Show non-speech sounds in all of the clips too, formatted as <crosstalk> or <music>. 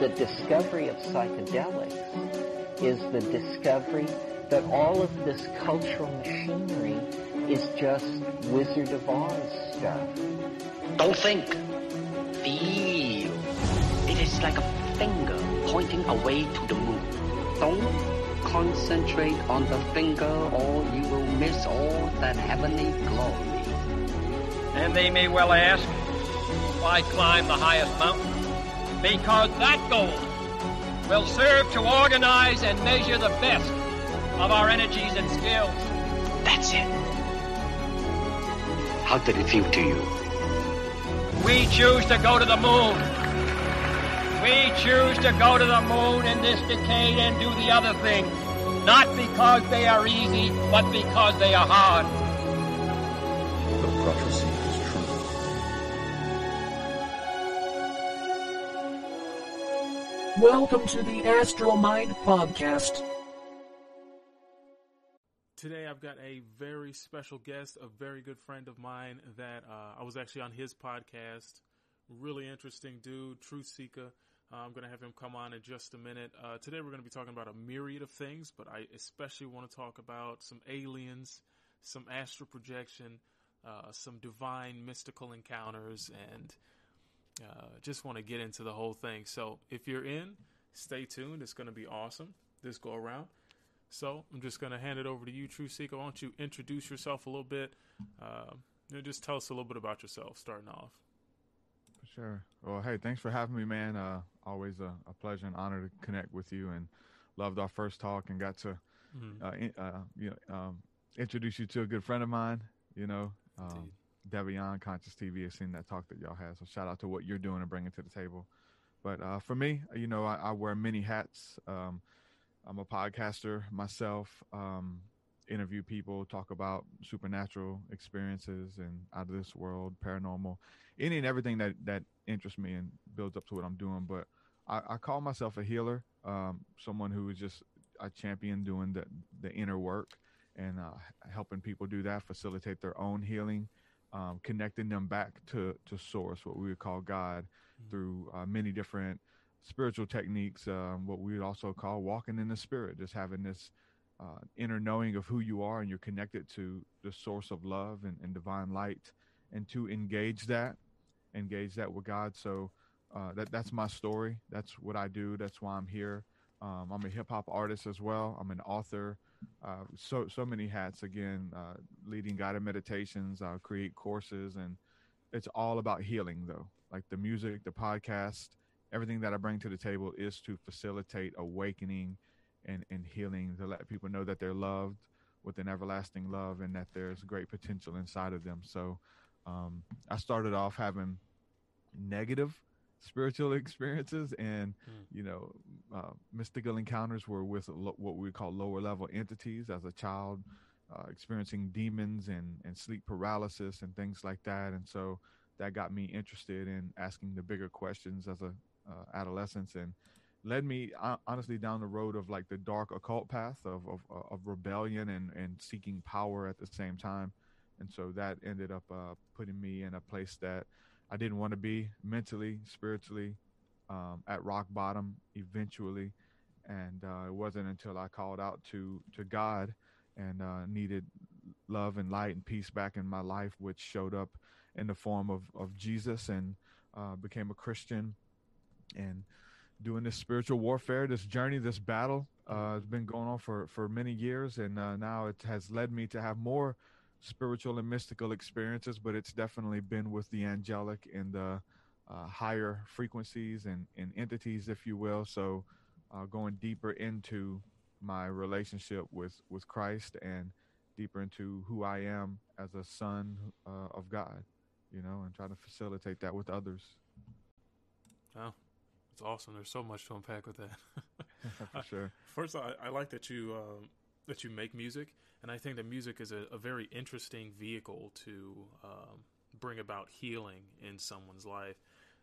the discovery of psychedelics is the discovery that all of this cultural machinery is just Wizard of Oz stuff. Don't think. Feel. It is like a finger pointing away to the moon. Don't concentrate on the finger or you will miss all that heavenly glory. And they may well ask, why climb the highest mountain? Because that goal will serve to organize and measure the best of our energies and skills. That's it. How did it feel to you? We choose to go to the moon. We choose to go to the moon in this decade and do the other thing. Not because they are easy, but because they are hard. Welcome to the Astral Mind Podcast. Today I've got a very special guest, a very good friend of mine that uh, I was actually on his podcast. Really interesting dude, TruthSeekah. Uh, I'm going to have him come on in just a minute. Uh, today we're going to be talking about a myriad of things, but I especially want to talk about some aliens, some astral projection, uh, some divine mystical encounters, and uh, just want to get into the whole thing. So if you're in, stay tuned. It's going to be awesome this go around. So I'm just going to hand it over to you, TruthSeekah. Why don't you introduce yourself a little bit? Uh, you know, just tell us a little bit about yourself, starting off. For sure. Well, hey, thanks for having me, man. Uh, always a, a, pleasure and honor to connect with you, and loved our first talk and got to, mm-hmm. uh, in, uh, you know, um, introduce you to a good friend of mine. You know, um, Devion Conscious TV. I've seen that talk that y'all had, so shout out to what you're doing and bringing to the table. But uh, for me, you know, I, I wear many hats. Um, I'm a podcaster myself. Um, interview people, talk about supernatural experiences and out of this world, paranormal, any and everything that that interests me and builds up to what I'm doing. But I, I call myself a healer, um, someone who is just a champion doing the the inner work and uh, helping people do that, facilitate their own healing, um, connecting them back to to source, what we would call God, mm-hmm. through uh, many different spiritual techniques, um, what we would also call walking in the spirit, just having this uh, inner knowing of who you are and you're connected to the source of love and, and divine light, and to engage that, engage that with God. So uh, that that's my story. That's what I do. That's why I'm here. Um, I'm a hip hop artist as well. I'm an author. Uh, so so many hats. Again, uh, leading guided meditations. I create courses, and it's all about healing, though. Like the music, the podcast, everything that I bring to the table is to facilitate awakening and, and healing, to let people know that they're loved with an everlasting love and that there's great potential inside of them. So um, I started off having negative spiritual <laughs> experiences and mm. you know uh, mystical encounters were with lo- what we call lower level entities as a child uh, experiencing demons and, and sleep paralysis and things like that and so that got me interested in asking the bigger questions as a uh, adolescence and led me honestly down the road of like the dark occult path of, of, uh, of rebellion and, and seeking power at the same time. And so that ended up uh, putting me in a place that I didn't want to be mentally, spiritually, um, at rock bottom eventually. And uh, it wasn't until I called out to, to God and uh, needed love and light and peace back in my life, which showed up in the form of, of Jesus and became a Christian and doing this spiritual warfare, this journey, this battle. Uh, has been going on for, for many years, and uh, now it has led me to have more spiritual and mystical experiences. But it's definitely been with the angelic and the uh, higher frequencies and, and entities, if you will. So, uh, going deeper into my relationship with with Christ and deeper into who I am as a son uh, of God, you know, and trying to facilitate that with others. Oh, it's awesome. There's so much to unpack with that. <laughs> For sure. First, I, I like that you um, that you make music, and I think that music is a, a very interesting vehicle to um, bring about healing in someone's life.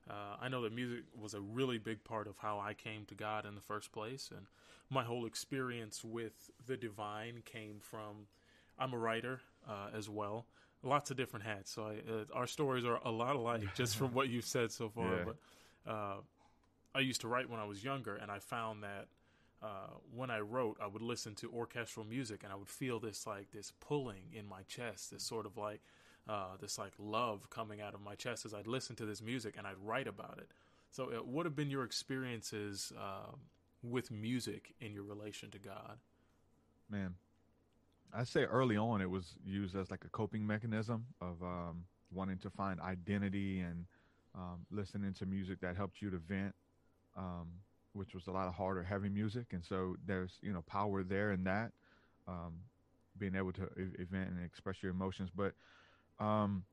Uh, I know that music was a really big part of how I came to God in the first place, and my whole experience with the divine came from. I'm a writer uh, as well, lots of different hats. So I, uh, our stories are a lot alike, just from what you've said so far. Yeah. But uh, I used to write when I was younger, and I found that uh, when I wrote, I would listen to orchestral music, and I would feel this like this pulling in my chest, this sort of like uh, this like love coming out of my chest as I'd listen to this music and I'd write about it. So, uh, what have been your experiences uh, with music in your relation to God? Man, I say early on it was used as like a coping mechanism of um, wanting to find identity and um, listening to music that helped you to vent, um, which was a lot of harder, heavy music. And so there's you know power there in that, um, being able to event and express your emotions. But um,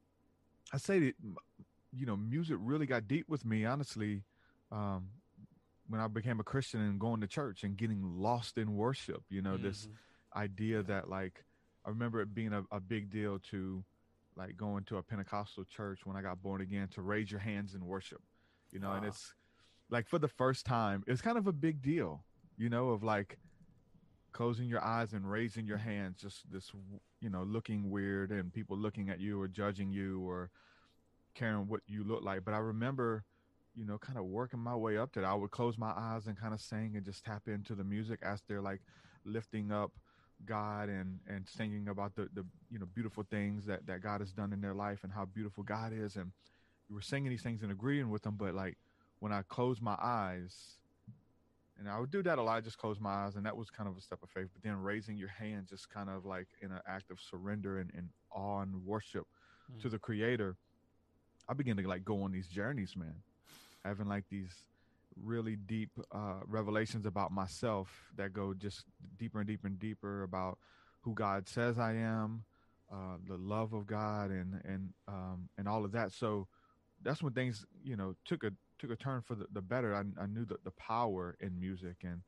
I say that you know music really got deep with me, honestly. Um, when I became a Christian and going to church and getting lost in worship, you know, mm-hmm. this idea that like I remember it being a, a big deal to like going to a Pentecostal church when I got born again to raise your hands in worship, you know, wow. and it's like for the first time, it's kind of a big deal, you know, of like closing your eyes and raising your hands, just this, you know, looking weird and people looking at you or judging you or caring what you look like. But I remember, you know, kind of working my way up to that. I would close my eyes and kind of sing and just tap into the music as they're like lifting up God and and singing about the the you know beautiful things that that God has done in their life and how beautiful God is and we were singing these things and agreeing with them but like when I closed my eyes and I would do that a lot just close my eyes and that was kind of a step of faith but then raising your hand just kind of like in an act of surrender and, and awe and worship mm. to the creator I began to like go on these journeys man having like these really deep uh, revelations about myself that go just deeper and deeper and deeper about who God says I am, uh, the love of God, and and um, and all of that. So that's when things you know took a took a turn for the, the better. I, I knew the, the power in music, and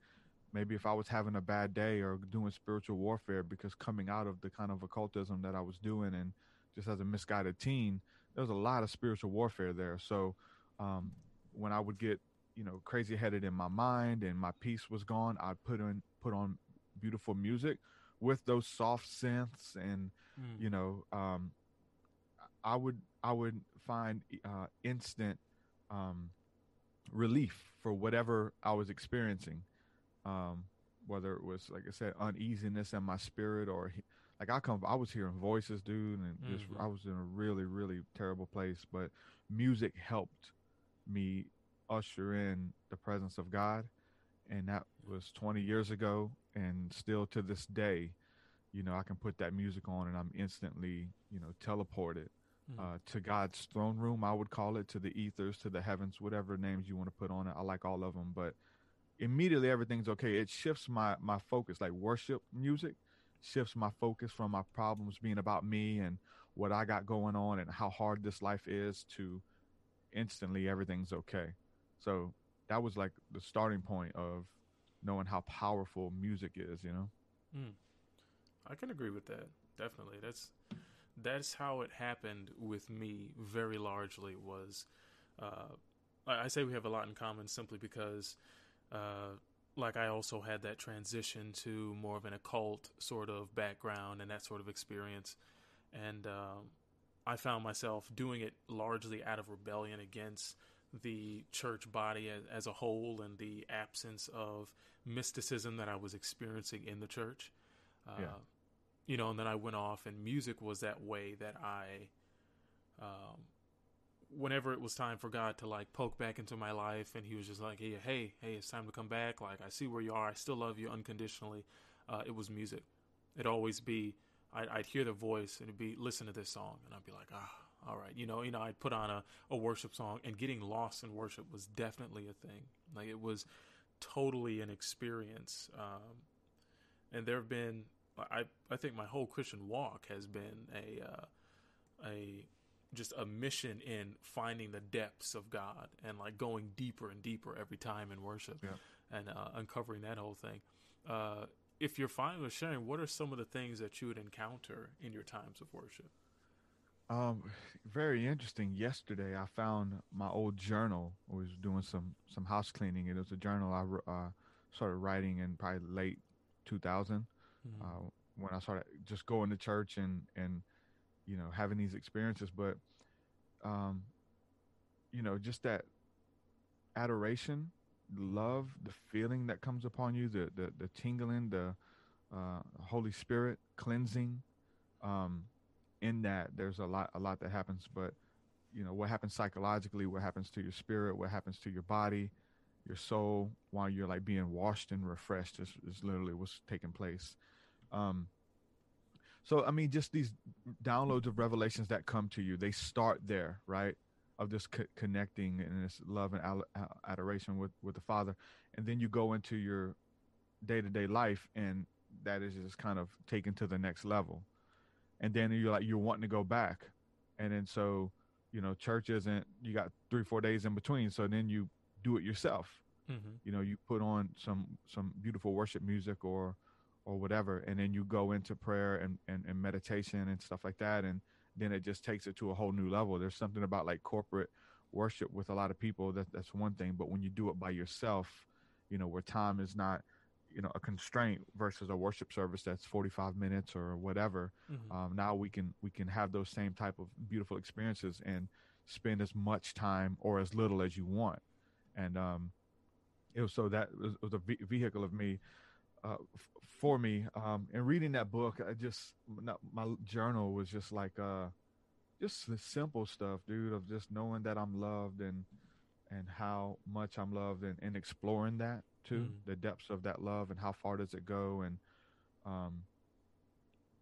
maybe if I was having a bad day or doing spiritual warfare, because coming out of the kind of occultism that I was doing, and just as a misguided teen, there was a lot of spiritual warfare there. So um, when I would get you know crazy headed in my mind and my peace was gone i put on put on beautiful music with those soft synths and mm. you know um, i would i would find uh, instant um, relief for whatever i was experiencing um, whether it was like i said uneasiness in my spirit or like i come i was hearing voices dude and just mm-hmm. i was in a really really terrible place but music helped me usher in the presence of God. And that was 20 years ago. And still to this day, you know, I can put that music on and I'm instantly, you know, teleported mm. uh, to God's throne room, I would call it, to the ethers, to the heavens, whatever names you want to put on it. I like all of them. But immediately everything's okay. It shifts my, my focus, like worship music shifts my focus from my problems being about me and what I got going on and how hard this life is to instantly everything's okay. So that was like the starting point of knowing how powerful music is, you know? Mm. I can agree with that. Definitely. That's that's how it happened with me very largely was uh, I say we have a lot in common simply because uh, like I also had that transition to more of an occult sort of background and that sort of experience and uh, I found myself doing it largely out of rebellion against the church body as, a whole and the absence of mysticism that I was experiencing in the church. Uh, yeah. You know, and then I went off, and music was that way that I, um, whenever it was time for God to like poke back into my life, and He was just like, "Hey, hey, hey, it's time to come back. Like, I see where you are. I still love you unconditionally." Uh, it was music. It'd always be. I'd, I'd hear the voice, and it'd be, "Listen to this song," and I'd be like, "Ah." all right, you know, you know, I'd put on a, a worship song and getting lost in worship was definitely a thing. Like it was totally an experience. Um, and there have been, I, I think my whole Christian walk has been a, uh, a, just a mission in finding the depths of God and like going deeper and deeper every time in worship yeah. and uh, uncovering that whole thing. Uh, if you're fine with sharing, what are some of the things that you would encounter in your times of worship? Um, very interesting. Yesterday, I found my old journal. I was doing some some house cleaning. It was a journal I uh, started writing in probably late 2000 mm-hmm. uh, when I started just going to church and and you know having these experiences. But um, you know, just that adoration love, the feeling that comes upon you, the the, the tingling, the uh, Holy Spirit cleansing. Um, in that, there's a lot a lot that happens, but you know what happens psychologically, what happens to your spirit, what happens to your body, your soul while you're like being washed and refreshed is, is literally what's taking place. Um, so I mean, just these downloads of revelations that come to you, they start there, right? Of this co- connecting and this love and adoration with with the Father, and then you go into your day to day life, and that is just kind of taken to the next level, and then you're like you're wanting to go back, and then so you know church isn't you got three four days in between, so then you do it yourself. Mm-hmm. You know, you put on some some beautiful worship music or or whatever and then you go into prayer and, and, and meditation and stuff like that and then it just takes it to a whole new level there's something about like corporate worship with a lot of people that that's one thing but when you do it by yourself you know where time is not you know a constraint versus a worship service that's 45 minutes or whatever mm-hmm. um, now we can we can have those same type of beautiful experiences and spend as much time or as little as you want and um it was so that was, was a vehicle of me uh, f- for me. Um, and reading that book, I just my journal was just like uh, just the simple stuff, dude, of just knowing that I'm loved and and how much I'm loved and, and exploring that too, mm the depths of that love and how far does it go and um,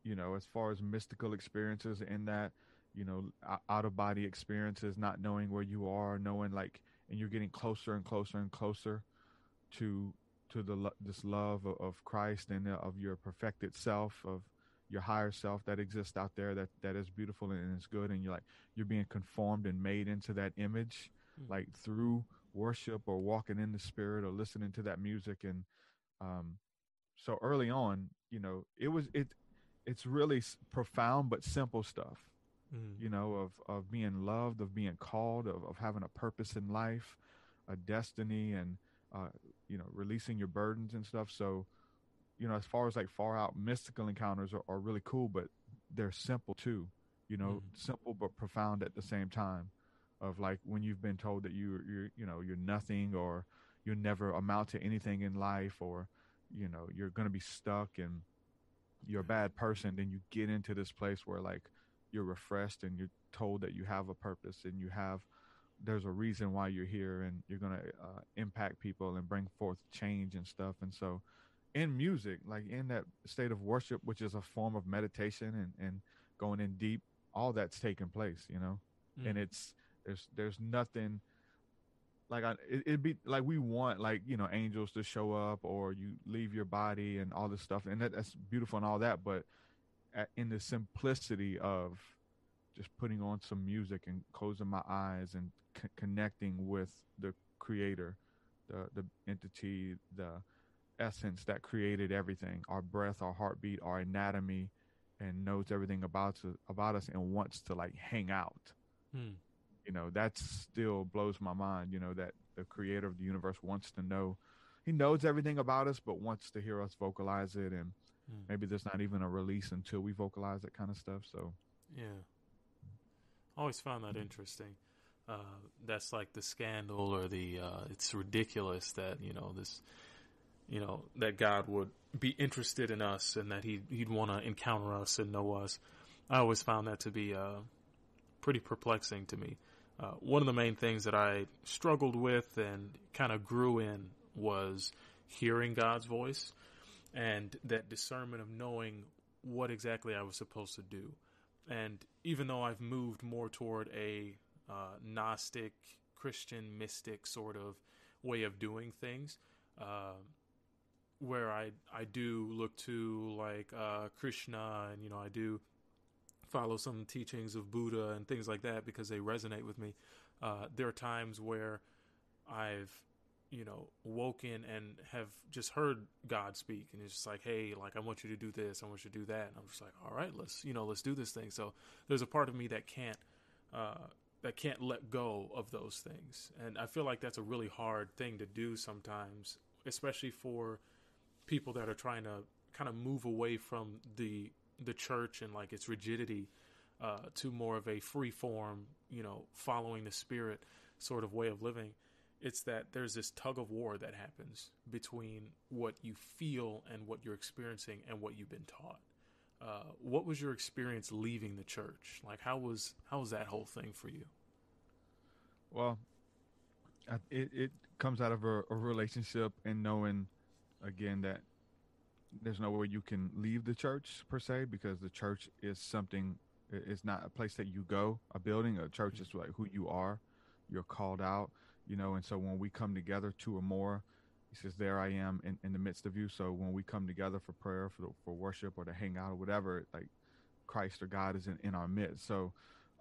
you know, as far as mystical experiences in that, you know, out of body experiences, not knowing where you are, knowing like, and you're getting closer and closer and closer to to the this love of, of Christ and uh, of your perfected self, of your higher self that exists out there that that is beautiful and is good, and you're like you're being conformed and made into that image, mm-hmm. like through worship or walking in the Spirit or listening to that music, and um, so early on, you know, it was it it's really profound but simple stuff. Mm-hmm. You know, of of being loved, of being called, of, of having a purpose in life, a destiny, and uh, you know, releasing your burdens and stuff. So, you know, as far as like far out mystical encounters are, are really cool, but they're simple too, you know, mm-hmm. simple but profound at the same time. Of like when you've been told that you you're you know you're nothing or you'll never amount to anything in life or you know you're gonna be stuck and you're a bad person, then you get into this place where like you're refreshed and you're told that you have a purpose and you have there's a reason why you're here and you're going to uh, impact people and bring forth change and stuff. And so in music like in that state of worship which is a form of meditation and, and going in deep all that's taking place you know? Mm. and it's there's there's nothing like I, it, would be like we want like you know angels to show up or you leave your body and all this stuff. And that, that's beautiful and all that but at, in the simplicity of just putting on some music and closing my eyes and c- connecting with the creator, the the entity, the essence that created everything, our breath, our heartbeat, our anatomy, and knows everything about us, about us and wants to like hang out. Hmm. You know, that still blows my mind. You know that the creator of the universe wants to know. He knows everything about us, but wants to hear us vocalize it, and hmm. maybe there's not even a release until we vocalize that kind of stuff. So, yeah, I always found that interesting. Uh, that's like the scandal or the uh, it's ridiculous that you know this you know that God would be interested in us and that he he'd want to encounter us and know us. I always found that to be uh, pretty perplexing to me. Uh, one of the main things that I struggled with and kind of grew in was hearing God's voice and that discernment of knowing what exactly I was supposed to do. And even though I've moved more toward a uh, Gnostic, Christian, mystic sort of way of doing things, uh, where I I do look to like uh, Krishna, and you know I do follow some teachings of Buddha and things like that because they resonate with me. Uh, there are times where I've you know woken and have just heard God speak, and it's just like, hey, like I want you to do this, I want you to do that, and I'm just like, all right, let's you know let's do this thing. So there's a part of me that can't uh, that can't let go of those things. And I feel like that's a really hard thing to do sometimes, especially for people that are trying to kind of move away from the the church and like its rigidity uh, to more of a free form, you know, following the spirit sort of way of living. it's that there's this tug of war that happens between what you feel and what you're experiencing and what you've been taught. Uh, what was your experience leaving the church? Like, how was how was that whole thing for you? Well, it it comes out of a, a relationship and knowing, again, that there's no way you can leave the church per se because the church is something. It's not a place that you go. A building, a church is like who you are. You're called out you know and so when we come together two or more he says there i am in, in the midst of you. So when we come together for prayer for, for worship or to hang out or whatever like christ or god is in, in our midst. So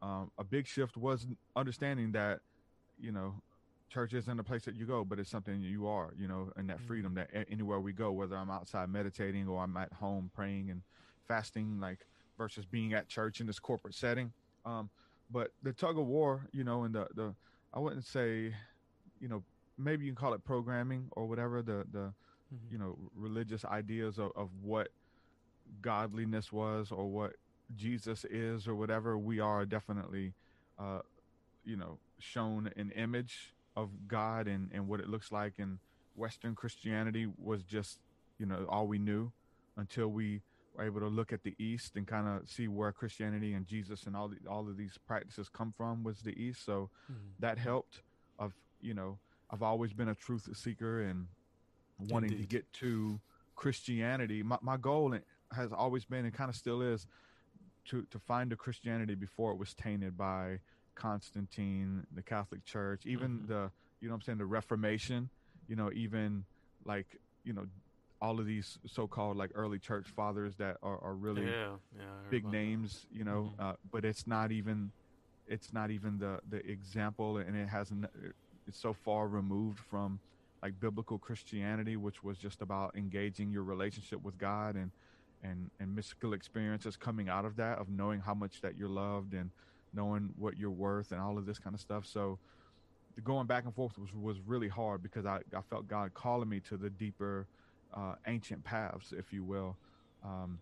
um, a big shift was understanding that you know church isn't a place that you go but it's something you are you know and that mm-hmm. freedom that anywhere we go whether i'm outside meditating or i'm at home praying and fasting like versus being at church in this corporate setting. Um, but the tug of war you know and the the i wouldn't say you know maybe you can call it programming or whatever the the mm-hmm. you know religious ideas of, of what godliness was or what jesus is or whatever we are definitely uh you know shown an image of god and and what it looks like and western christianity was just you know all we knew until we were able to look at the east and kind of see where christianity and jesus and all the, all of these practices come from was the east so mm-hmm. that helped of you know, I've always been a truth seeker and wanting Indeed. to get to Christianity. My, my goal has always been and kind of still is to, to find a Christianity before it was tainted by Constantine, the Catholic Church, even mm-hmm. the, you know I'm saying, the Reformation, you know, even like, you know, all of these so-called like early church fathers that are, are really yeah, yeah, big names, that. you know, mm-hmm. uh, but it's not even, it's not even the, the example and it hasn't, it's so far removed from like biblical Christianity, which was just about engaging your relationship with God and and and mystical experiences coming out of that, of knowing how much that you're loved and knowing what you're worth and all of this kind of stuff. So going back and forth was was really hard because I I felt God calling me to the deeper uh, ancient paths, if you will. Um,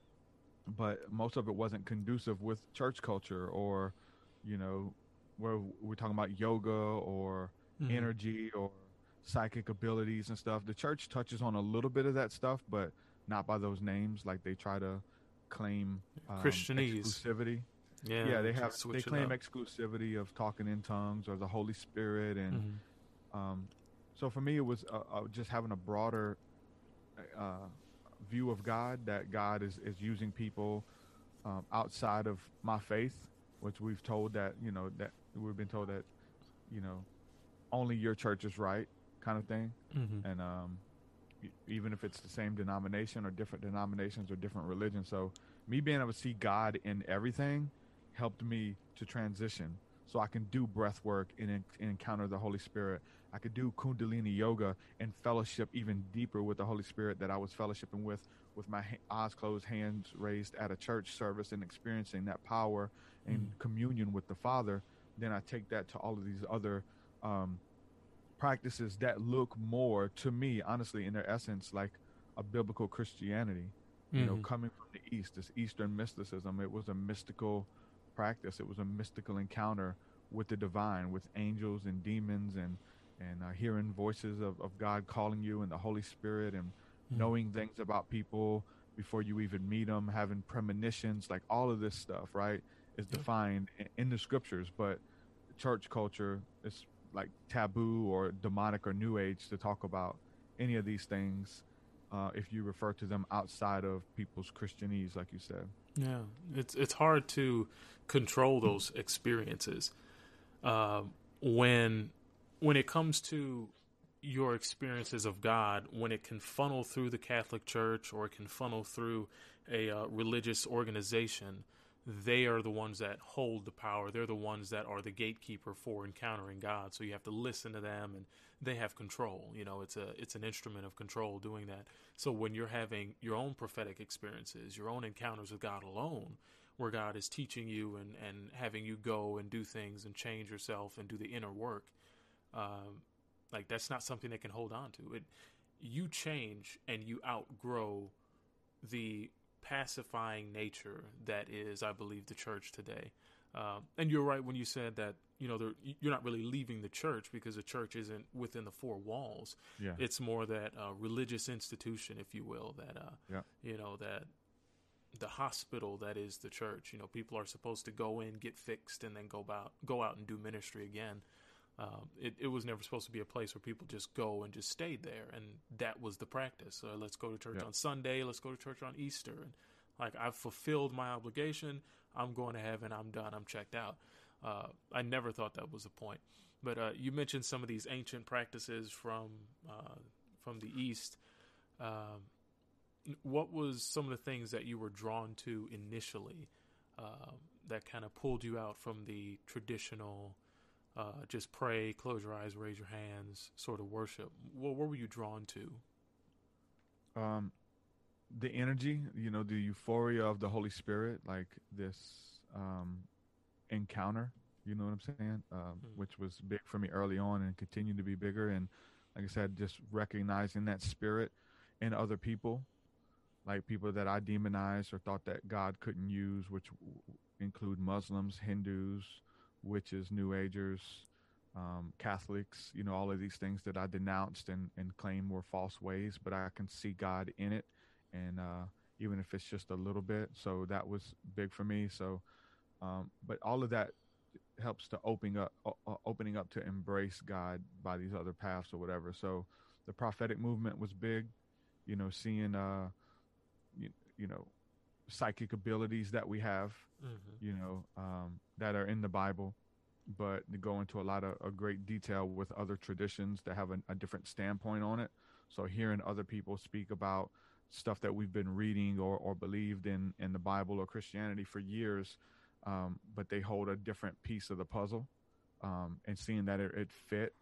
but most of it wasn't conducive with church culture or, you know, where we're talking about yoga or mm-hmm. energy or psychic abilities and stuff. The church touches on a little bit of that stuff, but not by those names. Like they try to claim um, Christianese exclusivity. Yeah, yeah, they have they claim exclusivity of talking in tongues or the Holy Spirit, and mm-hmm. um, so for me, it was uh, uh, just having a broader uh, view of God. That God is is using people um, outside of my faith, which we've told that you know that we've been told that you know only your church is right kind of thing. Mm-hmm. And um, even if it's the same denomination or different denominations or different religions. So me being able to see God in everything helped me to transition so I can do breath work and, and, encounter the Holy Spirit. I could do Kundalini yoga and fellowship even deeper with the Holy Spirit that I was fellowshipping with, with my eyes closed, hands raised at a church service and experiencing that power and mm. communion with the Father. Then I take that to all of these other um, practices that look more to me, honestly, in their essence, like a biblical Christianity. You mm-hmm. know, coming from the East, this Eastern mysticism, it was a mystical practice. It was a mystical encounter with the divine, with angels and demons, and and uh, hearing voices of, of God calling you and the Holy Spirit, and mm-hmm. knowing things about people before you even meet them, having premonitions, like all of this stuff, right, is defined in, in the scriptures. But church culture is like taboo or demonic or new age to talk about any of these things uh, if you refer to them outside of people's Christianese, like you said. Yeah, it's it's hard to control those experiences uh, when when it comes to your experiences of God. When it can funnel through the Catholic Church or it can funnel through a uh, religious organization they are the ones that hold the power. They're the ones that are the gatekeeper for encountering God. So you have to listen to them and they have control. You know, it's a it's an instrument of control doing that. So when you're having your own prophetic experiences, your own encounters with God alone, where God is teaching you and, and having you go and do things and change yourself and do the inner work, um, like that's not something they can hold on to. It you change and you outgrow the pacifying nature that is, I believe, the church today. Uh, and you're right when you said that you know you're not really leaving the church because the church isn't within the four walls. Yeah. It's more that uh, religious institution, if you will, that uh, Yeah. you know that the hospital that is the church. You know, people are supposed to go in, get fixed, and then go out go out and do ministry again. Um, it, it was never supposed to be a place where people just go and just stayed there, and that was the practice. Uh, let's go to church Yeah. on Sunday. Let's go to church on Easter, and like I've fulfilled my obligation. I'm going to heaven. I'm done. I'm checked out. Uh, I never thought that was the point. But uh, you mentioned some of these ancient practices from uh, from the East. Um, what was some of the things that you were drawn to initially uh, that kind of pulled you out from the traditional uh, just pray, close your eyes, raise your hands sort of worship? What, what were you drawn to? um, the energy, you know, the euphoria of the Holy Spirit, like this um, encounter. You know what I'm saying? Um, Mm. Which was big for me early on and continued to be bigger. And like I said, just recognizing that spirit in other people, like people that I demonized or thought that God couldn't use, which w- include Muslims, Hindus, witches, New Agers, um, Catholics, you know, all of these things that I denounced and, and claimed were false ways, but I can see God in it. And uh, even if it's just a little bit. So that was big for me. So, um, but all of that helps to opening up, o- opening up to embrace God by these other paths or whatever. So the prophetic movement was big, you know, seeing, uh, you, you know, psychic abilities that we have Mm-hmm. you know, um, that are in the Bible, but go into a lot of a great detail with other traditions that have a, a different standpoint on it. So hearing other people speak about stuff that we've been reading or, or believed in in the Bible or Christianity for years, um, but they hold a different piece of the puzzle, um, and seeing that it, it fit,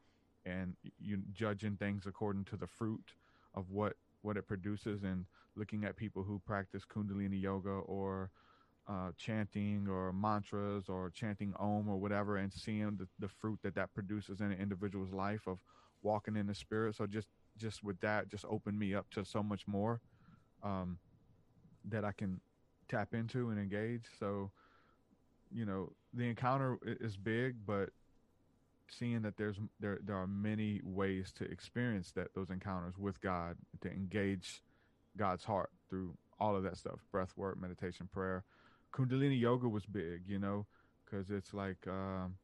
and you judging things according to the fruit of what what it produces, and looking at people who practice Kundalini yoga or uh, chanting or mantras or chanting Om or whatever, and seeing the, the fruit that that produces in an individual's life of walking in the spirit. So just just with that, just opened me up to so much more um, that I can tap into and engage. So you know, the encounter is big, but seeing that there's there there are many ways to experience that those encounters with God to engage God's heart through all of that stuff breath work meditation prayer kundalini yoga was big you know because it's like um,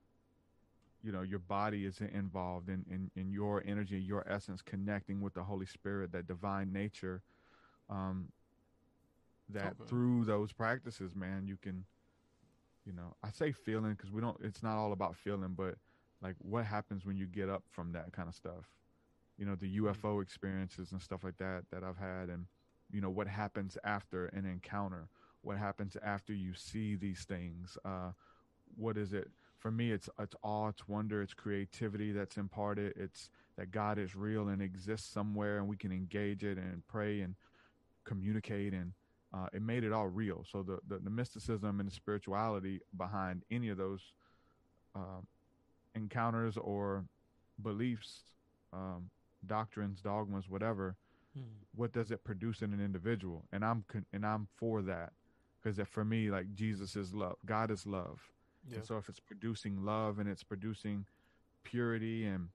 you know your body is involved in, in in your energy your essence connecting with the holy spirit that divine nature um that Okay. through those practices man you can you know i say feeling because we don't it's not all about feeling but like what happens when you get up from that kind of stuff? You know the ufo experiences and stuff like that that i've had and you know what happens after an encounter what happens after you see these things uh what is it? For me it's it's awe it's wonder it's creativity that's imparted it's that god is real and exists somewhere and we can engage it and pray and communicate and uh, it made it all real. So the, the the mysticism and the spirituality behind any of those um, encounters or beliefs um, doctrines dogmas whatever Hmm. what does it produce in an individual? And i'm con- and i'm for that because for me like jesus is love god is love. Yeah. and so if it's producing love and it's producing purity and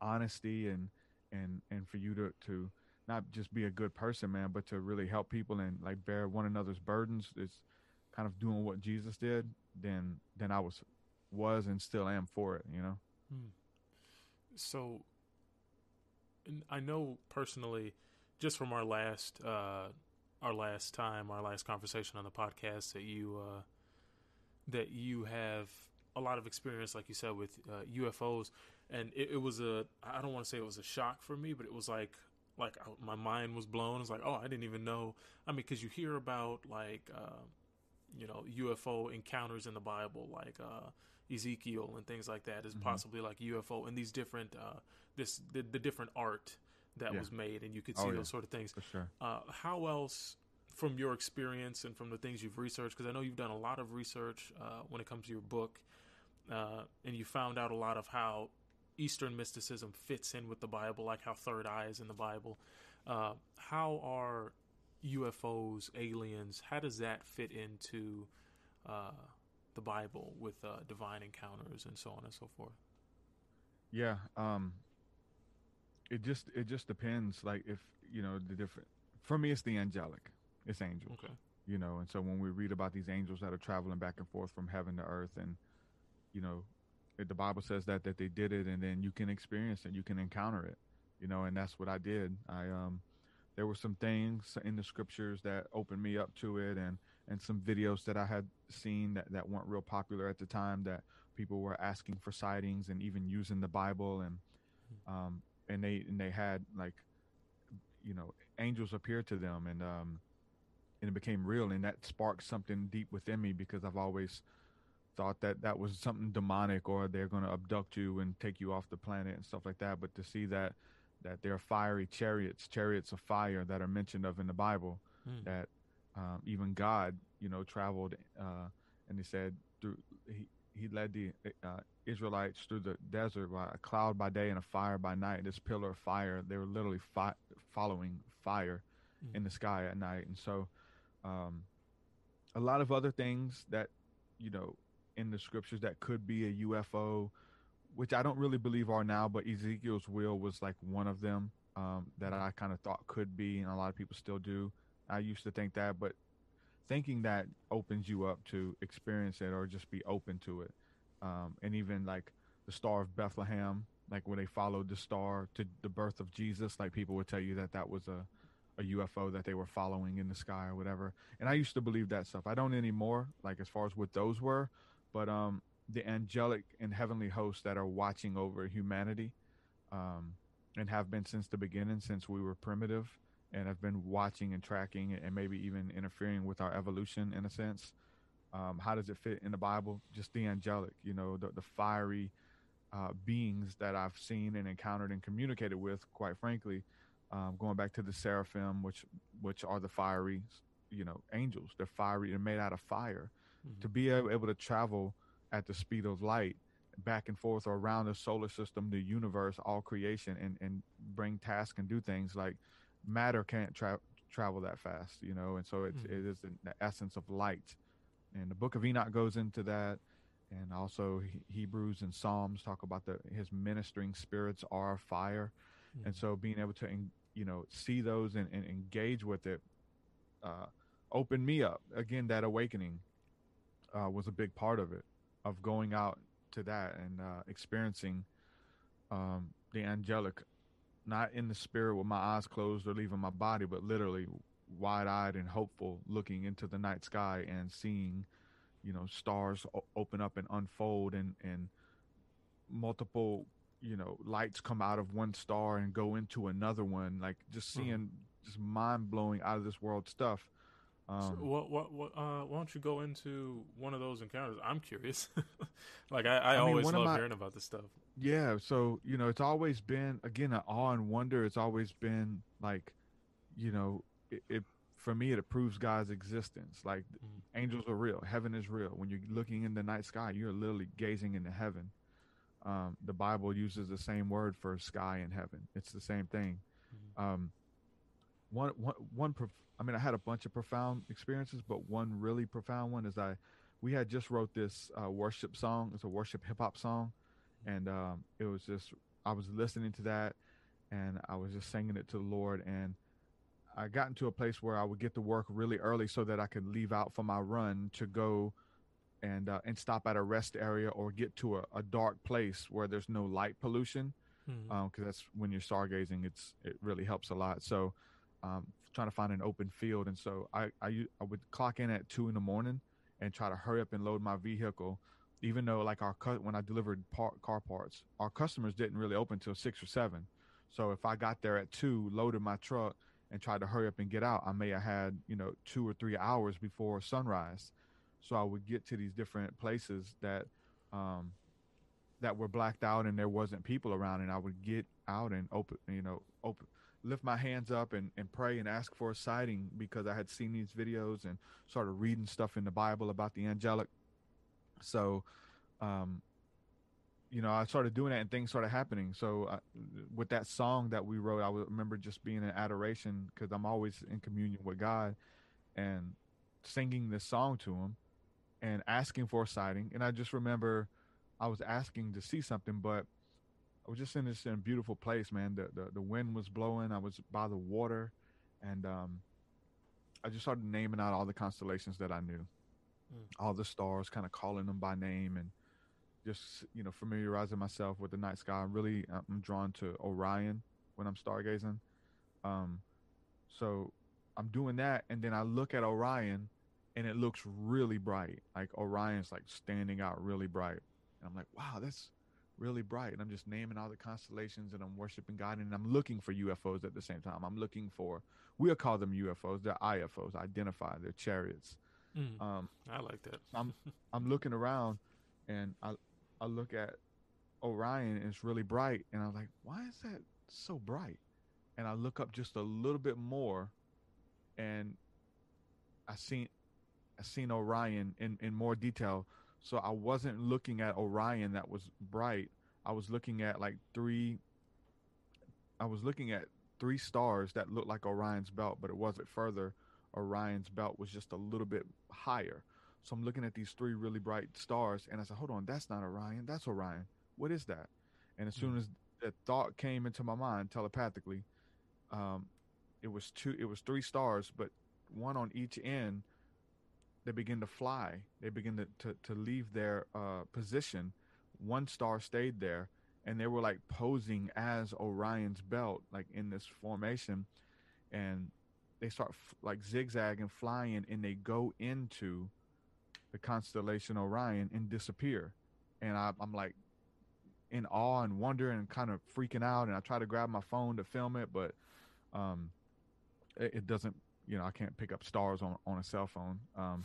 honesty and and and for you to to not just be a good person man but to really help people and like bear one another's burdens is kind of doing what jesus did then then i was was and still am for it you know? So, and I know personally, just from our last uh, our last time, our last conversation on the podcast, that you uh, that you have a lot of experience, like you said, with uh, UFOs, and it, it was a I don't want to say it was a shock for me, but it was like like I, my mind was blown. It's like, oh, I didn't even know. I mean, because you hear about like uh, you know UFO encounters in the Bible, like uh, Ezekiel and things like that, is Mhm. possibly like UFO and these different uh, this the, the different art that Yeah. was made, and you could Oh, see yeah. those sort of things. for sure Uh, how else, from your experience and from the things you've researched, because I know you've done a lot of research uh, when it comes to your book, uh, and you found out a lot of how Eastern mysticism fits in with the Bible, like how third eye is in the Bible. Uh, how are UFOs, aliens? How does that fit into uh, the Bible with uh, divine encounters and so on and so forth? Yeah, um, it just it just depends. Like if you know the different. For me, it's the angelic. It's angels. Okay. You know, and so when we read about these angels that are traveling back and forth from heaven to earth, and you know, the Bible says that that they did it, and then you can experience it, you can encounter it. You know, and that's what I did. I um, there were some things in the scriptures that opened me up to it, and and some videos that I had seen that that weren't real popular at the time that people were asking for sightings and even using the Bible and and they and they had like you know angels appear to them and um, and it became real and that sparked something deep within me because I've always thought that that was something demonic or they're going to abduct you and take you off the planet and stuff like that but to see that that there are fiery chariots chariots of fire that are mentioned of in the Bible Hmm. that um, even God you know traveled uh, and he said through he he led the uh, Israelites through the desert by a cloud by day and a fire by night. This pillar of fire, they were literally fi- following fire Mm. in the sky at night. And so, um, a lot of other things that, you know, in the scriptures that could be a UFO, which I don't really believe are now, but Ezekiel's wheel was like one of them um, that I kind of thought could be, and a lot of people still do. I used to think that, but thinking that opens you up to experience it or just be open to it. Um, and even like the Star of Bethlehem, like when they followed the star to the birth of Jesus, like people would tell you that that was a, a UFO that they were following in the sky or whatever. And I used to believe that stuff. I don't anymore, like as far as what those were, but um, the angelic and heavenly hosts that are watching over humanity um, and have been since the beginning, since we were primitive and have been watching and tracking and maybe even interfering with our evolution in a sense. Um, how does it fit in the Bible? Just the angelic, you know, the, the fiery uh, beings that I've seen and encountered and communicated with, quite frankly, um, going back to the seraphim, which which are the fiery, you know, angels. They're fiery. They're made out of fire. Mhm. To be able, able to travel at the speed of light, back and forth or around the solar system, the universe, all creation, and and bring tasks and do things like matter can't tra- travel that fast, you know. And so it's Mhm. it is the essence of light. And the Book of Enoch goes into that and also Hebrews and Psalms talk about the his ministering spirits are fire, and Mhm. so being able to you know see those and, and engage with it uh, opened me up again. That awakening uh, was a big part of it, of going out to that and uh, experiencing um, the angelic, not in the spirit with my eyes closed or leaving my body, but literally wide-eyed and hopeful, looking into the night sky and seeing you know stars o- open up and unfold and and multiple you know lights come out of one star and go into another one like just Mhm. seeing just mind-blowing out of this world stuff um So what, what, what, uh, why don't you go into one of those encounters? I'm curious. <laughs> like I, I, I mean, always love my- hearing about this stuff. Yeah so you know it's always been again an awe and wonder it's always been like you know it, it for me it proves god's existence like Mhm. angels are real heaven is real when you're looking in the night sky you're literally gazing into heaven um, the bible uses the same word for sky and heaven it's the same thing Mhm. um, one, one, one prof- I mean, I had a bunch of profound experiences, but one really profound one is I, we had just wrote this uh, worship song. It's a worship hip hop song, and um, it was just I was listening to that, and I was just singing it to the Lord, and I got into a place where I would get to work really early so that I could leave out for my run to go and uh, and stop at a rest area or get to a, a dark place where there's no light pollution because that's when you're stargazing. It's it really helps a lot. So, um, trying to find an open field, and so I I would clock in at two in the morning and try to hurry up and load my vehicle, even though like our cu- when I delivered par- car parts, our customers didn't really open till six or seven. So if I got there at two, loaded my truck, and tried to hurry up and get out, I may have had you know two or three hours before sunrise. So I would get to these different places that um, that were blacked out and there wasn't people around and I would get out and open you know open lift my hands up and, and pray and ask for a sighting because I had seen these videos and started reading stuff in the Bible about the angelic so um you know I started doing that and things started happening so uh, with that song that we wrote I remember just being in adoration because I'm always in communion with God and singing this song to him and asking for a sighting. And I just remember I was asking to see something, but I was just in this in beautiful place, man. The, the the wind was blowing. I was by the water, and um, I just started naming out all the constellations that I knew, mm. all the stars, kind of calling them by name, and just you know familiarizing myself with the night sky. Really, I'm drawn to Orion when I'm stargazing. Um, so I'm doing that, and then I look at Orion, and it looks really bright. Like Orion's like standing out really bright, and I'm like, wow, that's really bright. And I'm just naming all the constellations, and I'm worshiping God, and I'm looking for UFOs at the same time. I'm looking for we'll call them UFOs. They're IFOs. Identify. They're chariots. Mm, um, I like that. I'm <laughs> I'm looking around, and I I look at Orion, and it's really bright, and I'm like, why is that so bright? And I look up just a little bit more, and I seen I seen Orion in in more detail. So I wasn't looking at Orion that was bright. I was looking at like three. I was looking at three stars that looked like Orion's belt, but it wasn't further. Orion's belt was just a little bit higher. So I'm looking at these three really bright stars, and I said, "Hold on, that's not Orion. That's Orion. What is that?" And as soon hmm. as that thought came into my mind telepathically, um, it was two. It was three stars, but one on each end. They begin to fly. They begin to to, to leave their uh, position. One star stayed there, and they were like posing as Orion's belt, like in this formation, and they start f- like zigzagging, flying, and they go into the constellation Orion and disappear. And I, I'm like in awe and wonder and kind of freaking out. And I try to grab my phone to film it, but um, it, it doesn't. You know, I can't pick up stars on on a cell phone. Um,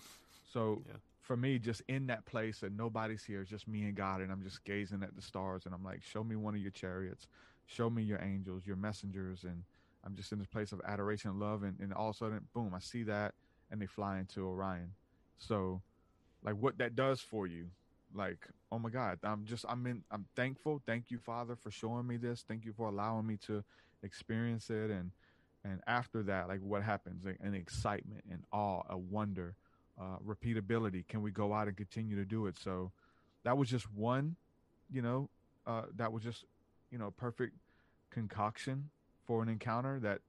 so yeah for me, just in that place and nobody's here, it's just me and God, and I'm just gazing at the stars, and I'm like, show me one of your chariots, show me your angels, your messengers, and I'm just in this place of adoration and love, and, and all of a sudden, boom, I see that, and they fly into Orion. So, like, what that does for you, like, oh my God, I'm just, I'm in, I'm thankful. Thank you, Father, for showing me this. Thank you for allowing me to experience it, and and after that, like, what happens? Like, an excitement and awe, a wonder uh, repeatability. Can we go out and continue to do it? So that was just one, you know, uh, that was just, you know, perfect concoction for an encounter that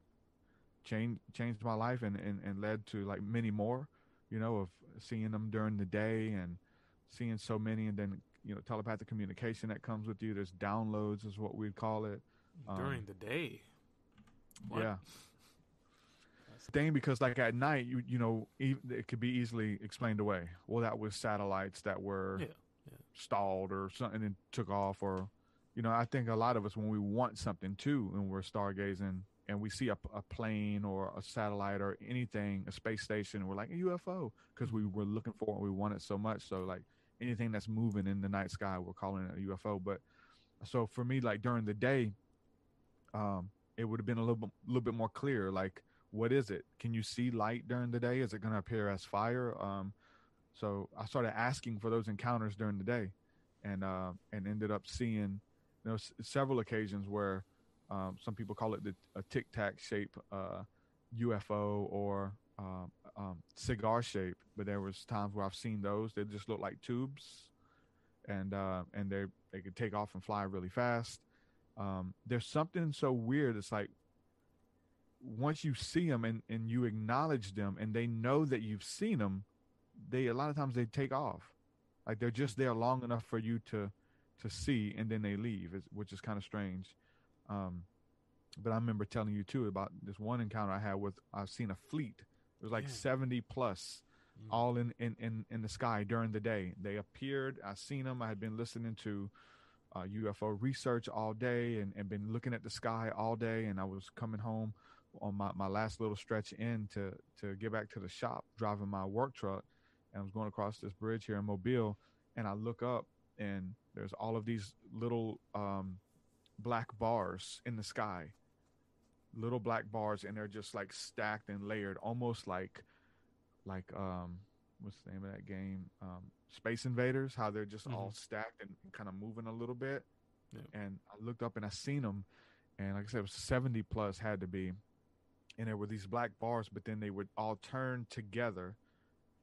changed changed my life and, and, and led to like many more, you know, of seeing them during the day and seeing so many and then, you know, telepathic communication that comes with you. There's downloads is what we'd call it. During um, the day. What? Yeah thing because like at night you you know it could be easily explained away well that was satellites that were yeah, yeah. stalled or something and took off or you know i think a lot of us when we want something too and we're stargazing and we see a, a plane or a satellite or anything a space station we're like a ufo because we were looking for it we want it so much so like anything that's moving in the night sky we're calling it a ufo but so for me like during the day um it would have been a little bit, little bit more clear like what is it? Can you see light during the day? Is it going to appear as fire? Um, so I started asking for those encounters during the day, and uh, and ended up seeing, you know, s- several occasions where um, some people call it the, a tic tac shape uh, UFO or um, um, cigar shape, but there was times where I've seen those. They just look like tubes, and uh, and they they could take off and fly really fast. Um, there's something so weird. It's like once you see them and, and you acknowledge them and they know that you've seen them, they a lot of times they take off. Like they're just there long enough for you to to see and then they leave, which is kind of strange. Um, but I remember telling you too about this one encounter I had with I've seen a fleet. It was like yeah. 70 plus mm. all in, in, in, in the sky during the day. They appeared. I seen them. I had been listening to uh, UFO research all day and, and been looking at the sky all day. And I was coming home on my, my last little stretch in to to get back to the shop driving my work truck and I was going across this bridge here in Mobile and I look up and there's all of these little um, black bars in the sky little black bars and they're just like stacked and layered almost like like um what's the name of that game um space invaders how they're just mm-hmm. all stacked and kind of moving a little bit yeah. and i looked up and i seen them and like i said it was 70 plus had to be and there were these black bars, but then they would all turn together,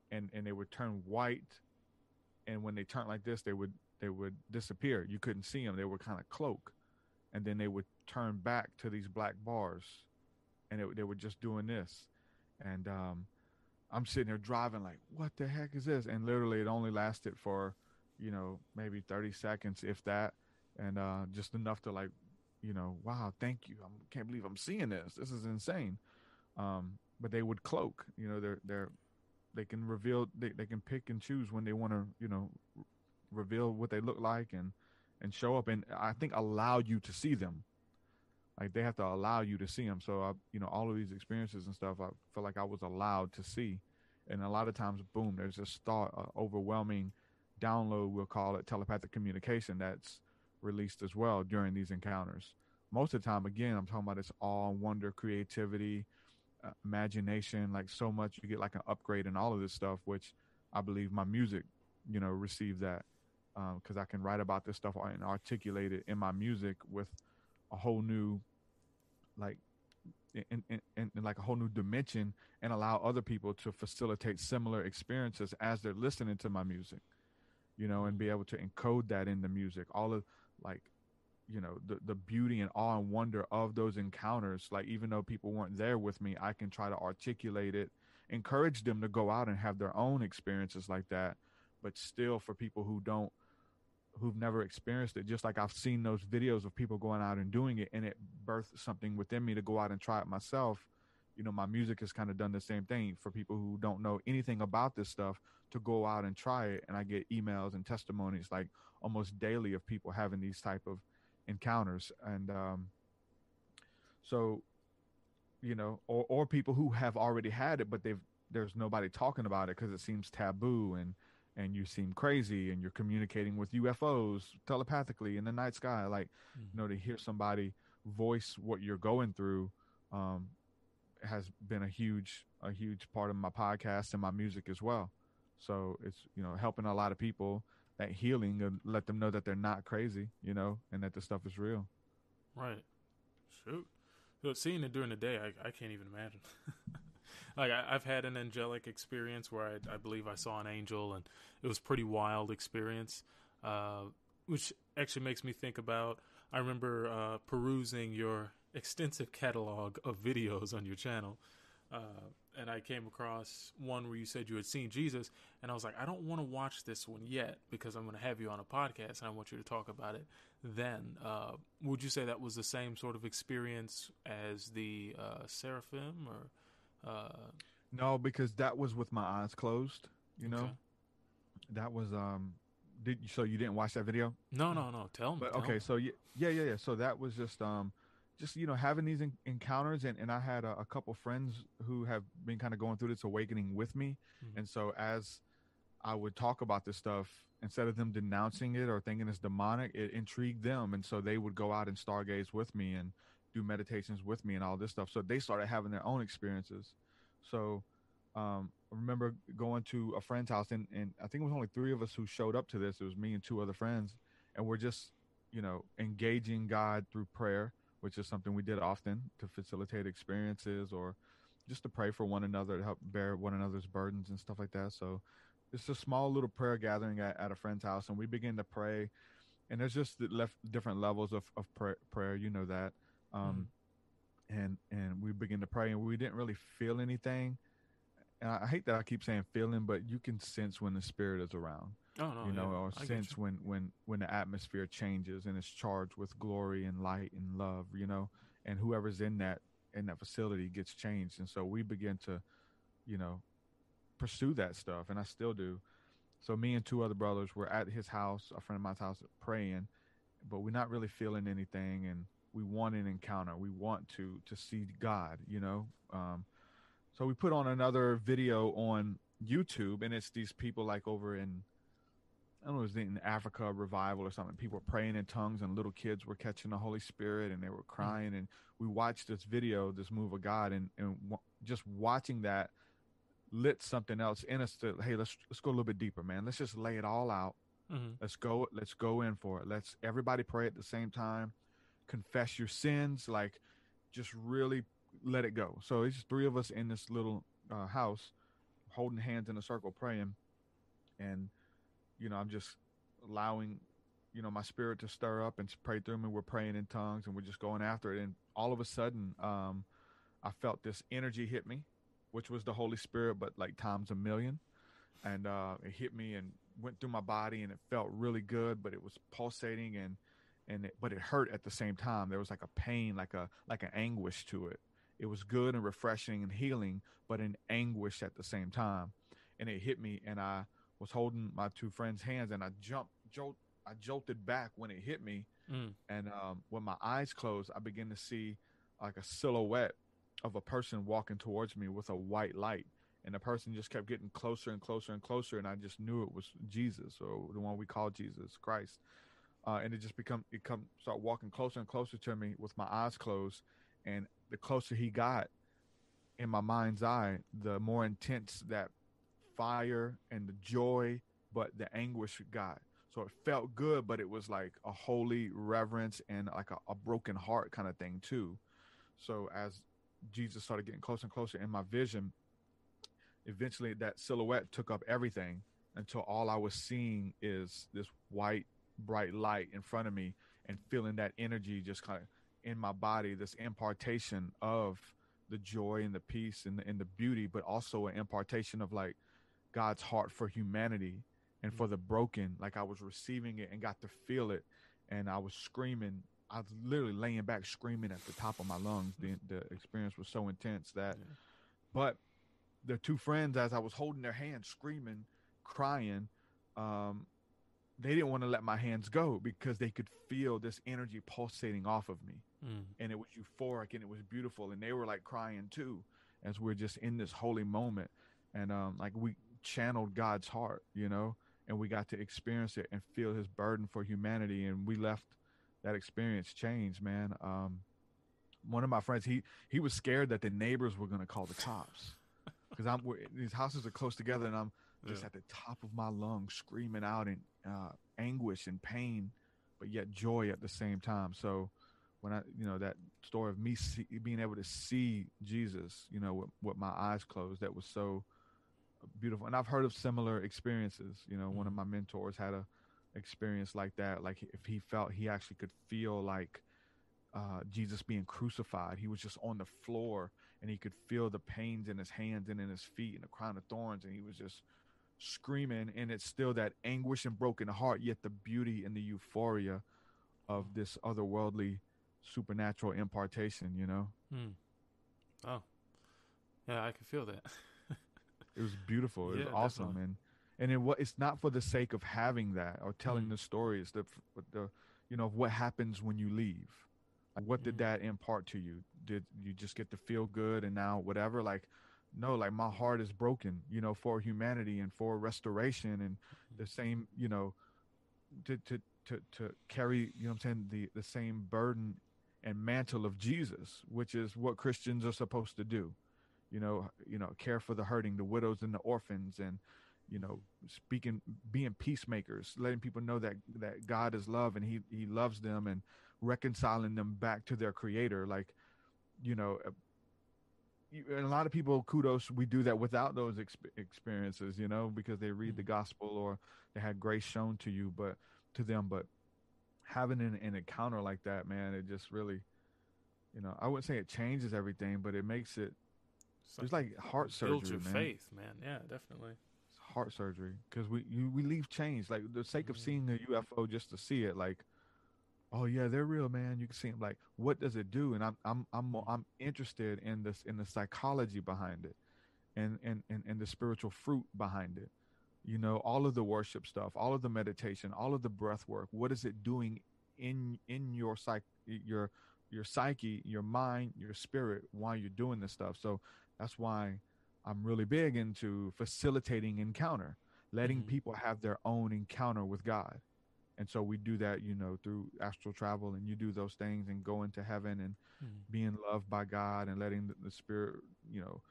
and and they would turn white and when they turned like this, they would they would disappear. You couldn't see them. They were kind of cloak, and then they would turn back to these black bars, and it, they were just doing this, and um, I'm sitting there driving like, what the heck is this? And literally, it only lasted for, you know, maybe 30 seconds, if that, and uh, just enough to like, you know, wow, thank you. I can't believe I'm seeing this. This is insane. Um, but they would cloak. You know, they're they're they can reveal. They they can pick and choose when they want to. You know, reveal what they look like and and show up and I think allow you to see them. Like they have to allow you to see them. So I, you know, all of these experiences and stuff, I feel like I was allowed to see. And a lot of times, boom, there's this thought, uh, overwhelming download, we'll call it telepathic communication that's released as well during these encounters. Most of the time, again, I'm talking about this awe, wonder, creativity, uh, imagination, like so much. You get like an upgrade in all of this stuff, which I believe my music, you know, received that because um, I can write about this stuff and articulate it in my music with a whole new, like, in, in, in, in, like a whole new dimension and allow other people to facilitate similar experiences as they're listening to my music, you know, and be able to encode that in the music. All of like, you know, the the beauty and awe and wonder of those encounters. Like, even though people weren't there with me, I can try to articulate it, encourage them to go out and have their own experiences like that. But still, for people who don't who've never experienced it just like i've seen those videos of people going out and doing it and it birthed something within me to go out and try it myself. You know my music has kind of done the same thing for people who don't know anything about this stuff to go out and try it and i get emails and testimonies like almost daily of people having these type of encounters and um so you know or or people who have already had it but they've there's nobody talking about it because it seems taboo and and you seem crazy and you're communicating with UFOs telepathically in the night sky. Like, mm-hmm. you know, to hear somebody voice what you're going through um, has been a huge, a huge part of my podcast and my music as well. So it's, you know, helping a lot of people that healing and let them know that they're not crazy, you know, and that the stuff is real. Right. Shoot. So seeing it during the day, I, I can't even imagine. <laughs> like I, have had an angelic experience where I, I, believe I saw an angel, and it was pretty wild experience, uh, which actually makes me think about. I remember uh, perusing your extensive catalog of videos on your channel, uh, and I came across one where you said you had seen Jesus, and I was like, I don't want to watch this one yet because I'm going to have you on a podcast and I want you to talk about it. Then, uh, would you say that was the same sort of experience as the uh, seraphim, or uh, no, because that was with my eyes closed. You know, okay. that was um. Did so you didn't watch that video? No, no, no. Tell me. But tell okay, me. so yeah, yeah, yeah, yeah. So that was just um, just you know having these en- encounters, and and I had a, a couple friends who have been kind of going through this awakening with me, mm-hmm. and so as I would talk about this stuff instead of them denouncing it or thinking it's demonic, it intrigued them, and so they would go out and stargaze with me and do meditations with me and all this stuff. So they started having their own experiences. So um, I remember going to a friend's house, and, and I think it was only three of us who showed up to this. It was me and two other friends, and we're just, you know, engaging God through prayer, which is something we did often to facilitate experiences or just to pray for one another to help bear one another's burdens and stuff like that. So it's a small little prayer gathering at, at a friend's house, and we begin to pray. And there's just left different levels of, of prayer. You know that. Um, mm-hmm. and and we begin to pray, and we didn't really feel anything. And I, I hate that I keep saying feeling, but you can sense when the spirit is around. Oh no, you know, yeah, or I sense when when when the atmosphere changes and it's charged with glory and light and love. You know, and whoever's in that in that facility gets changed, and so we begin to, you know, pursue that stuff, and I still do. So me and two other brothers were at his house, a friend of mine's house, praying, but we're not really feeling anything, and we want an encounter. We want to to see God, you know. Um, so we put on another video on YouTube, and it's these people like over in I don't know, it was in Africa revival or something. People were praying in tongues, and little kids were catching the Holy Spirit, and they were crying. And we watched this video, this move of God, and and w- just watching that lit something else in us. To hey, let's let's go a little bit deeper, man. Let's just lay it all out. Mm-hmm. Let's go. Let's go in for it. Let's everybody pray at the same time confess your sins, like just really let it go. So it's just three of us in this little uh, house holding hands in a circle praying. And you know, I'm just allowing, you know, my spirit to stir up and pray through me. We're praying in tongues and we're just going after it. And all of a sudden, um, I felt this energy hit me, which was the Holy Spirit, but like times a million. And uh, it hit me and went through my body and it felt really good, but it was pulsating and and it, but it hurt at the same time. There was like a pain, like a like an anguish to it. It was good and refreshing and healing, but in anguish at the same time. And it hit me, and I was holding my two friends' hands, and I jumped, jolt, I jolted back when it hit me, mm. and um, when my eyes closed, I began to see like a silhouette of a person walking towards me with a white light and the person just kept getting closer and closer and closer and i just knew it was jesus or the one we call jesus christ uh, and it just become it come start walking closer and closer to me with my eyes closed. And the closer he got in my mind's eye the more intense that fire and the joy but the anguish got. So it felt good but it was like a holy reverence and like a, a broken heart kind of thing too. So as jesus started getting closer and closer in my vision eventually that silhouette took up everything until all i was seeing is this white bright light in front of me and feeling that energy just kind of in my body, this impartation of the joy and the peace and the, and the beauty, but also an impartation of like God's heart for humanity and for the broken. Like I was receiving it and got to feel it. And I was screaming. I was literally laying back screaming at the top of my lungs. The, the experience was so intense that, yeah. but the two friends, as I was holding their hands, screaming, crying, um, they didn't want to let my hands go because they could feel this energy pulsating off of me. Mm. And it was euphoric and it was beautiful. And they were like crying too, as we're just in this holy moment. And um, like we channeled God's heart, you know, and we got to experience it and feel his burden for humanity. And we left that experience changed, man. Um, one of my friends, he, he was scared that the neighbors were going to call the cops because I'm, these houses are close together and I'm, just yeah. at the top of my lungs, screaming out in uh, anguish and pain, but yet joy at the same time. So when I, you know, that story of me see, being able to see Jesus, you know, with, with my eyes closed, that was so beautiful. And I've heard of similar experiences. You know, mm-hmm. one of mm-hmm. my mentors had a experience like that. Like if he felt he actually could feel like uh, Jesus being crucified, he was just on the floor and he could feel the pains in his hands and in his feet and the crown of thorns, and he was just screaming and it's still that anguish and broken heart yet the beauty and the euphoria of this otherworldly supernatural impartation you know hmm. oh yeah i can feel that <laughs> it was beautiful it yeah, was awesome definitely. and and it what it's not for the sake of having that or telling mm. the story it's the the you know of what happens when you leave like what did mm. that impart to you did you just get to feel good and now whatever like no like my heart is broken you know for humanity and for restoration and the mm-hmm. same you know to to to, to carry you know i'm saying the the same burden and mantle of jesus which is what christians are supposed to do you know you know care for the hurting the widows and the orphans and you know speaking being peacemakers letting people know that that god is love and he he loves them and reconciling them back to their creator like you know and a lot of people kudos we do that without those exp- experiences you know because they read the mm-hmm. gospel or they had grace shown to you but to them but having an, an encounter like that man it just really you know i wouldn't say it changes everything but it makes it it's like heart surgery your man. faith man yeah definitely it's heart surgery because we you, we leave change like the sake of mm-hmm. seeing a ufo just to see it like oh yeah they're real man. You can see them like what does it do? And i'm i'm i'm i'm interested in this in the psychology behind it and and and, and the spiritual fruit behind it. You know all of the worship stuff all of the meditation all of the breath work what is it doing in in your psych your your psyche your mind your spirit while you're doing this stuff? So that's why i'm really big into facilitating encounter letting mm-hmm. people have their own encounter with god and so we do that you know through astral travel and you do those things and go into heaven and mm-hmm. being loved by god and letting the, the, spirit you know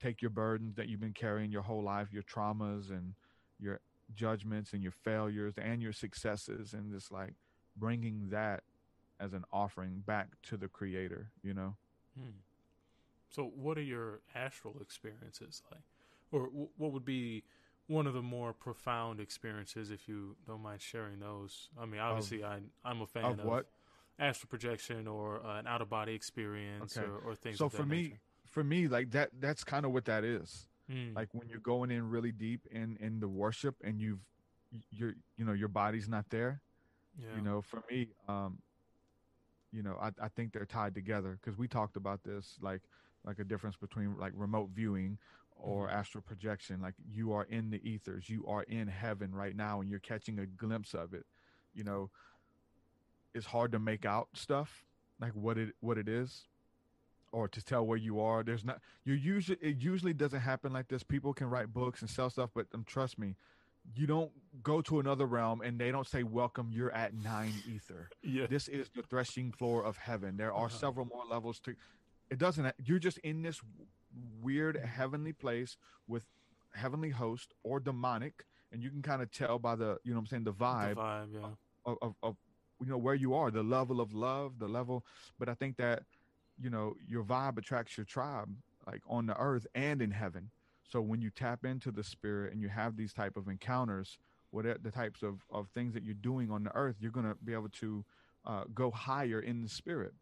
take your burdens that you've been carrying your whole life your traumas and your judgments and your failures and your successes and just like bringing that as an offering back to the creator you know hmm. so what are your astral experiences like or w- what would be one of the more profound experiences, if you don't mind sharing those. I mean, obviously, I I'm a fan of of, what? astral projection or uh, an out of body experience Okay. or, or things. so of for me nature. for me like that that's kind of what that is Mm, like when you're going in really deep in in the worship and you've you're you know your body's not there yeah. you know for me um you know i, I think they're tied together because we talked about this like like a difference between like remote viewing or Mhm. astral projection like you are in the ethers you are in heaven right now and you're catching a glimpse of it you know it's hard to make out stuff like what it what it is or to tell where you are there's not you usually it usually doesn't happen like this people can write books and sell stuff but um, trust me you don't go to another realm and they don't say welcome you're at nine <laughs> ether yeah. this is the threshing floor of heaven there are Uh-huh. several more levels to it doesn't you're just in this weird heavenly place with heavenly host or demonic and you can kind of tell by the you know what i'm saying the The vibe vibe, yeah. of, of, of you know where you are the level of love the level but i think that you know your vibe attracts your tribe like on the earth and in heaven so when you tap into the spirit and you have these type of encounters whatever the types of, of things that you're doing on the earth you're going to be able to uh, go higher in the spirit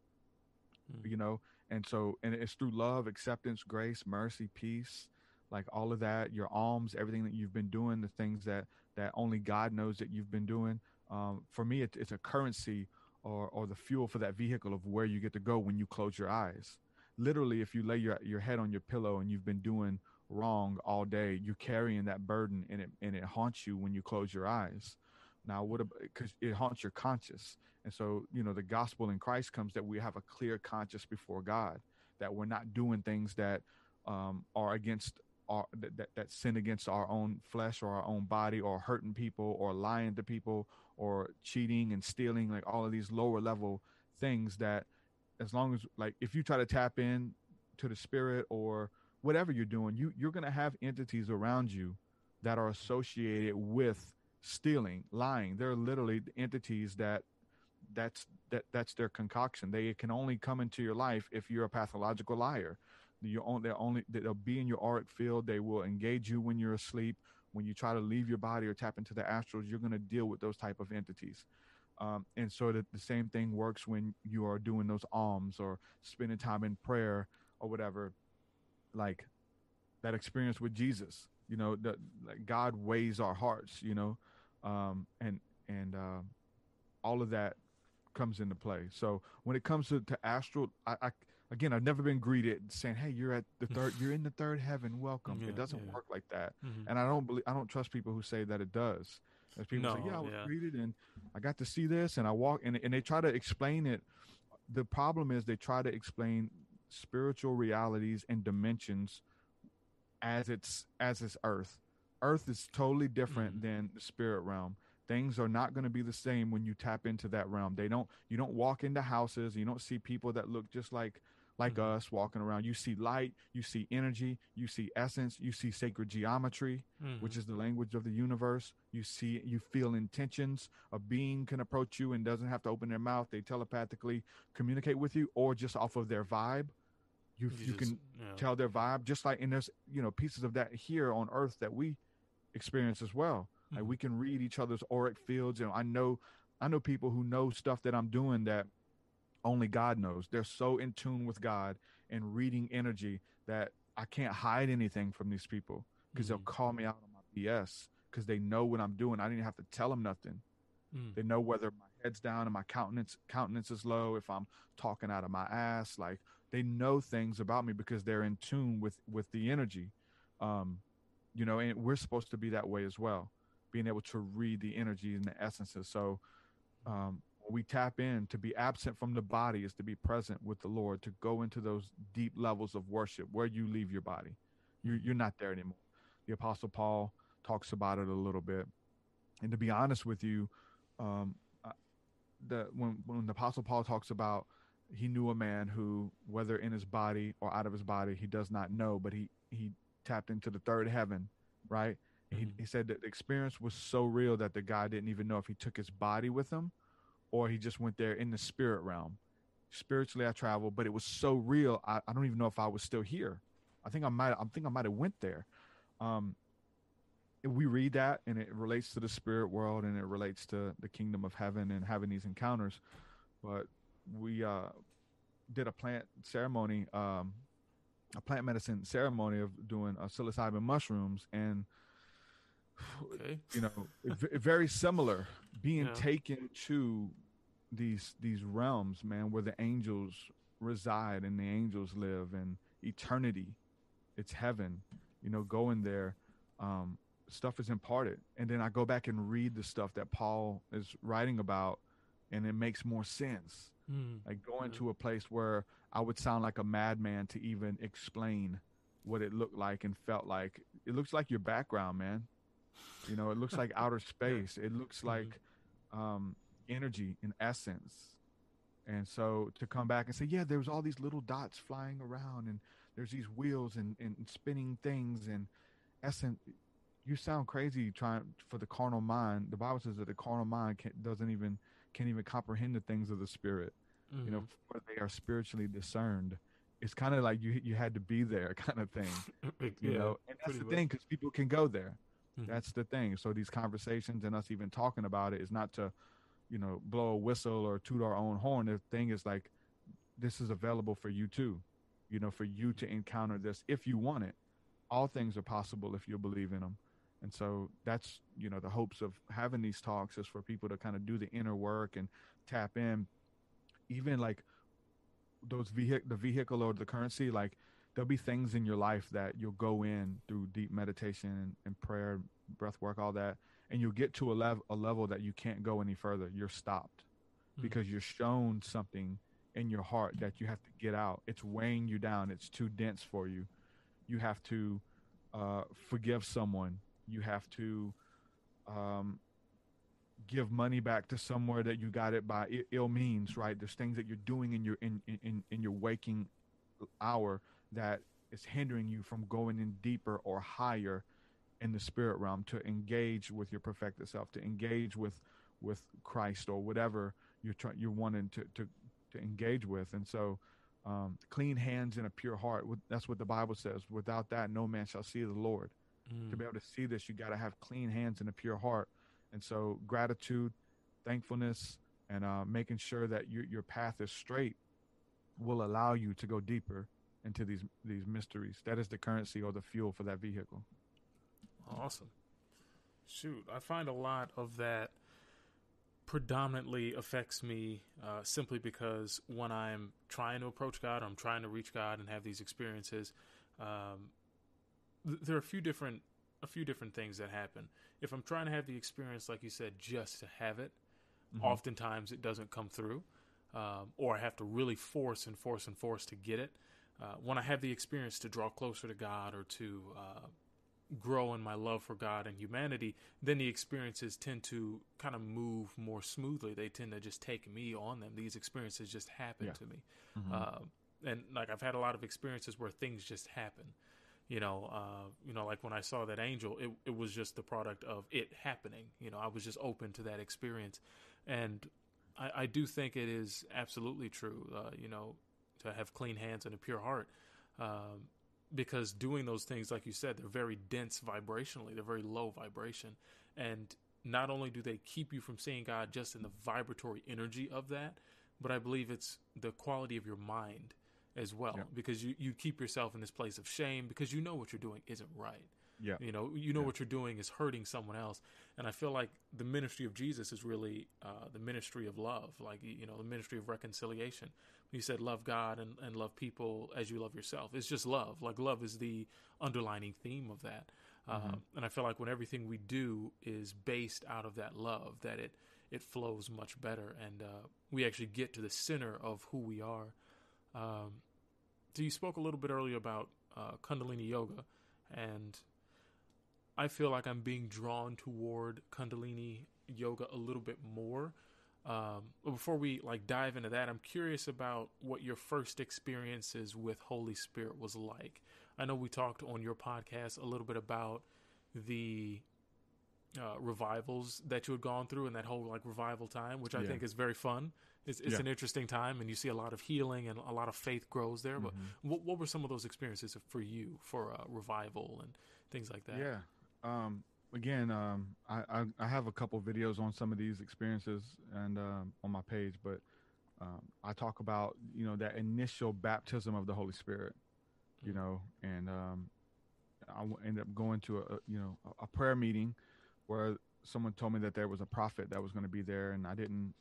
Mm. you know and so and it's through love acceptance grace mercy peace like all of that your alms everything that you've been doing the things that that only god knows that you've been doing um, for me it, it's a currency or or the fuel for that vehicle of where you get to go when you close your eyes. Literally if you lay your your head on your pillow and you've been doing wrong all day you're carrying that burden and it and it haunts you when you close your eyes now what because it haunts your conscious and so you know the gospel in christ comes that we have a clear conscience before god that we're not doing things that um, are against our that, that, that sin against our own flesh or our own body or hurting people or lying to people or cheating and stealing like all of these lower level things that as long as like if you try to tap in to the spirit or whatever you're doing you you're going to have entities around you that are associated with stealing lying. They're literally entities that that's that that's their concoction. They can only come into your life if you're a pathological liar. You only they're only they'll be in your auric field. They will engage you when you're asleep. When you try to leave your body or tap into the astrals you're going to deal with those type of entities. Um, and so that the same thing works when you are doing those alms or spending time in prayer or whatever like that experience with jesus. You know the like god weighs our hearts you know um, and and uh, all of that comes into play so when it comes to, to astral I, I again i've never been greeted saying hey you're at the third you're in the third heaven welcome <laughs> Yeah, it doesn't yeah. work like that Mhm. and i don't believe i don't trust people who say that it does as people say yeah i was yeah. greeted and i got to see this and i walk and, and they try to explain it the problem is they try to explain spiritual realities and dimensions as it's as it's earth earth is totally different Mhm. than the spirit realm things are not going to be the same when you tap into that realm they don't you don't walk into houses you don't see people that look just like like Mhm. us walking around you see light you see energy you see essence you see sacred geometry which Mhm. is the language of the universe you see you feel intentions a being can approach you and doesn't have to open their mouth they telepathically communicate with you or just off of their vibe you you, just- can yeah. tell their vibe just like and there's you know pieces of that here on earth that we experience as well like Mhm. we can read each other's auric fields and i know i know people who know stuff that i'm doing that only god knows they're so in tune with god and reading energy that i can't hide anything from these people because they'll Mhm. call me out on my bs because they know what i'm doing i didn't have to tell them nothing Mm. they know whether my head's down and my countenance countenance is low if i'm talking out of my ass like they know things about me because they're in tune with with the energy um you know and we're supposed to be that way as well being able to read the energy and the essences. So um we tap in to be absent from the body is to be present with the lord to go into those deep levels of worship where you leave your body. You, you're not there anymore. The apostle paul talks about it a little bit. And to be honest with you um the when when the apostle paul talks about he knew a man who whether in his body or out of his body he does not know but he he tapped into the third heaven right he, Mhm. he said that the experience was so real that the guy didn't even know if he took his body with him or he just went there in the spirit realm spiritually i traveled but it was so real i, I don't even know if i was still here i think i might i think i might have went there um we read that and it relates to the spirit world and it relates to the kingdom of heaven and having these encounters. But we uh, did a plant ceremony, um, a plant medicine ceremony of doing uh, psilocybin mushrooms and Okay. you know very similar being Yeah. taken to these these realms man where the angels reside and the angels live and eternity it's heaven you know going there um stuff is imparted and then i go back and read the stuff that paul is writing about and it makes more sense Mm. like going Yeah. to a place where i would sound like a madman to even explain what it looked like and felt like. It looks like your background man. You know it looks like <laughs> outer space. It looks Mhm. like um energy in essence. And so to come back and say yeah there was all these little dots flying around and there's these wheels and, and spinning things and essence. You sound crazy trying for the carnal mind. The bible says that the carnal mind doesn't even can't even comprehend the things of the spirit you know Mhm. for they are spiritually discerned it's kind of like you you had to be there <laughs> kind of thing <laughs> you yeah, know and that's the much. thing because people can go there Mhm. that's the thing so these conversations and us even talking about it is not to you know blow a whistle or toot our own horn the thing is like this is available for you too you know for you to encounter this if you want it all things are possible if you believe in them and so that's you know the hopes of having these talks is for people to kind of do the inner work and tap in even like those vehicle the vehicle or the currency like there'll be things in your life that you'll go in through deep meditation and, and prayer breath work all that and you'll get to a level a level that you can't go any further. You're stopped Mhm. because you're shown something in your heart that you have to get out. It's weighing you down. It's too dense for you. You have to uh, forgive someone. You have to um, give money back to somewhere that you got it by ill means right there's things that you're doing in your in, in in your waking hour that is hindering you from going in deeper or higher in the spirit realm to engage with your perfected self to engage with with christ or whatever you're trying you're wanting to to to engage with and so um, clean hands and a pure heart. That's what the bible says without that no man shall see the lord to Mm. be able to see this you got to have clean hands and a pure heart and so gratitude thankfulness and uh, making sure that your, your path is straight will allow you to go deeper into these these mysteries that is the currency or the fuel for that vehicle Awesome. Shoot, I find a lot of that predominantly affects me uh, simply because when I'm trying to approach God, I'm trying to reach God and have these experiences. Um, th- there are a few different a few different things that happen. If I'm trying to have the experience, like you said, just to have it, Mhm. oftentimes it doesn't come through, um, or I have to really force and force and force to get it. Uh, when I have the experience to draw closer to God or to uh, grow in my love for God and humanity, then the experiences tend to kind of move more smoothly. They tend to just take me on them. These experiences just happen Yeah. to me. Mhm. Uh, and like I've had a lot of experiences where things just happen. You know, uh, you know, like when I saw that angel, it it was just the product of it happening. You know, I was just open to that experience, and I, I do think it is absolutely true. Uh, you know, to have clean hands and a pure heart, um, because doing those things, like you said, they're very dense vibrationally. They're very low vibration, and not only do they keep you from seeing God just in the vibratory energy of that, but I believe it's the quality of your mind as well Yeah. because you, you keep yourself in this place of shame because you know what you're doing isn't right. Yeah. You know, you know Yeah. what you're doing is hurting someone else. And I feel like the ministry of Jesus is really uh, the ministry of love, like, you know, the ministry of reconciliation. He said, love God and, and love people as you love yourself. It's just love. Like, love is the underlining theme of that. Um, and I feel like when everything we do is based out of that love, that it, it flows much better. And uh, we actually get to the center of who we are. Um, so you spoke a little bit earlier about uh, Kundalini yoga, and I feel like I'm being drawn toward Kundalini yoga a little bit more. Um, but before we like dive into that, I'm curious about what your first experiences with Holy Spirit was like. I know we talked on your podcast a little bit about the uh, revivals that you had gone through and that whole like revival time, which I Yeah. think is very fun. It's, it's Yeah. an interesting time, and you see a lot of healing and a lot of faith grows there. But Mhm. what, what were some of those experiences for you for uh, revival and things like that? Yeah. Um, again, um, I, I, I have a couple videos on some of these experiences and um, on my page, but um, I talk about you know that initial baptism of the Holy Spirit, you know, and um, I ended up going to a, you know a prayer meeting where someone told me that there was a prophet that was going to be there, and I didn't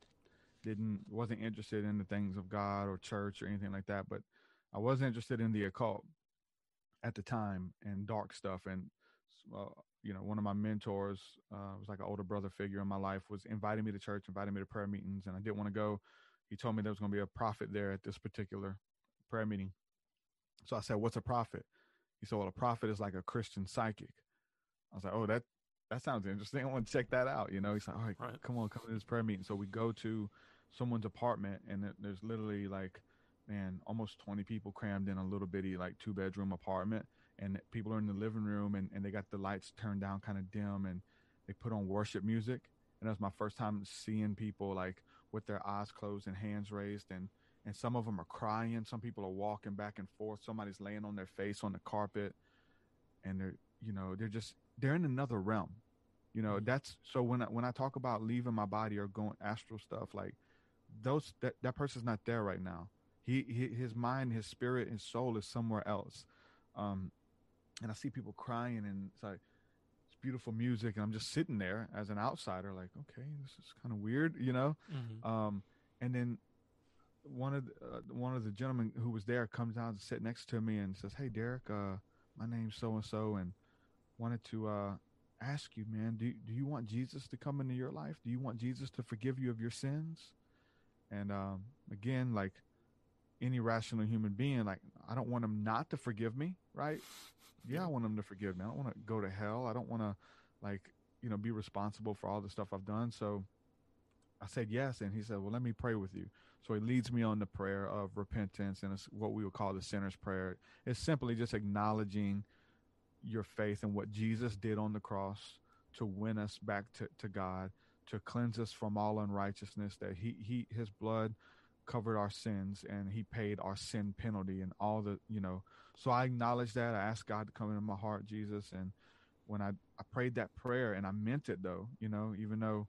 didn't wasn't interested in the things of God or church or anything like that, but I was interested in the occult at the time and dark stuff. And uh, you know one of my mentors uh, was like an older brother figure in my life was inviting me to church inviting me to prayer meetings and i didn't want to go. He told me there was going to be a prophet there at this particular prayer meeting. So i said what's a prophet? He said well a prophet is like a christian psychic. I was like oh that that sounds interesting. <laughs> I want to check that out you know? He's like all right, right. come on come to this prayer meeting. So we go to someone's apartment and there's literally like man almost 20 people crammed in a little bitty like two bedroom apartment and people are in the living room and, and they got the lights turned down kind of dim and they put on worship music. And that was my first time seeing people like with their eyes closed and hands raised and and some of them are crying some people are walking back and forth somebody's laying on their face on the carpet and they're you know they're just they're in another realm you know mm-hmm. that's so when I, when I talk about leaving my body or going astral stuff like those that, that person's not there right now he, he his mind his spirit his soul is somewhere else um and I see people crying and it's like it's beautiful music and I'm just sitting there as an outsider like okay this is kind of weird you know mm-hmm. um, and then one of the, uh, one of the gentlemen who was there comes down to sit next to me and says hey Derek uh, my name's so and so and wanted to uh, ask you man do, do you want Jesus to come into your life do you want Jesus to forgive you of your sins and um, again like any rational human being like I don't want him not to forgive me right yeah, I want him to forgive me. I don't want to go to hell. I don't want to like, you know, be responsible for all the stuff I've done. So I said yes. And he said, well, let me pray with you. So he leads me on the prayer of repentance and it's what we would call the sinner's prayer. It's simply just acknowledging your faith in what Jesus did on the cross to win us back to, to God, to cleanse us from all unrighteousness, that he, he, his blood covered our sins and he paid our sin penalty and all the, you know, so I acknowledge that. I asked God to come into my heart, Jesus. And when I, I prayed that prayer and I meant it though, you know, even though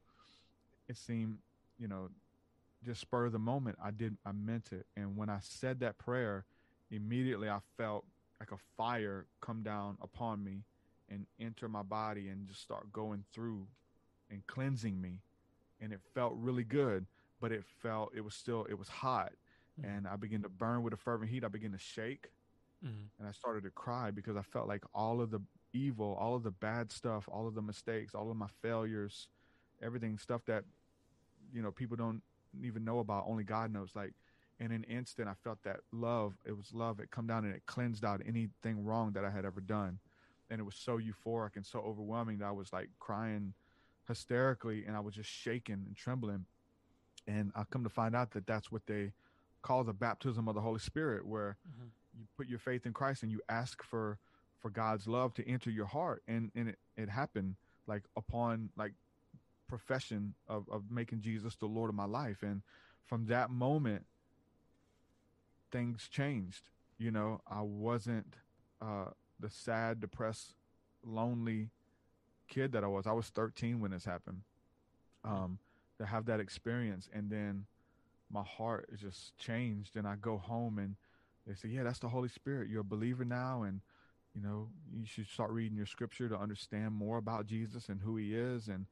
it seemed, you know, just spur of the moment, I did, I meant it. And when I said that prayer, immediately I felt like a fire come down upon me and enter my body and just start going through and cleansing me. And it felt really good, but it felt, it was still, it was hot. Mm-hmm. And I began to burn with a fervent heat. I began to shake Mm-hmm. And I started to cry because I felt like all of the evil, all of the bad stuff, all of the mistakes, all of my failures, everything, stuff that, you know, people don't even know about, only God knows. Like, in an instant, I felt that love. It was love. It come down and it cleansed out anything wrong that I had ever done. And it was so euphoric and so overwhelming that I was like crying hysterically and I was just shaking and trembling. And I come to find out that that's what they call the baptism of the Holy Spirit, where mm-hmm you put your faith in Christ and you ask for for God's love to enter your heart and and it, it happened like upon like profession of of making Jesus the Lord of my life and from that moment things changed you know I wasn't uh the sad depressed lonely kid that I was I was 13 when this happened um to have that experience and then my heart is just changed and I go home and they say, yeah, that's the Holy Spirit. You're a believer now, and you know you should start reading your scripture to understand more about Jesus and who He is, and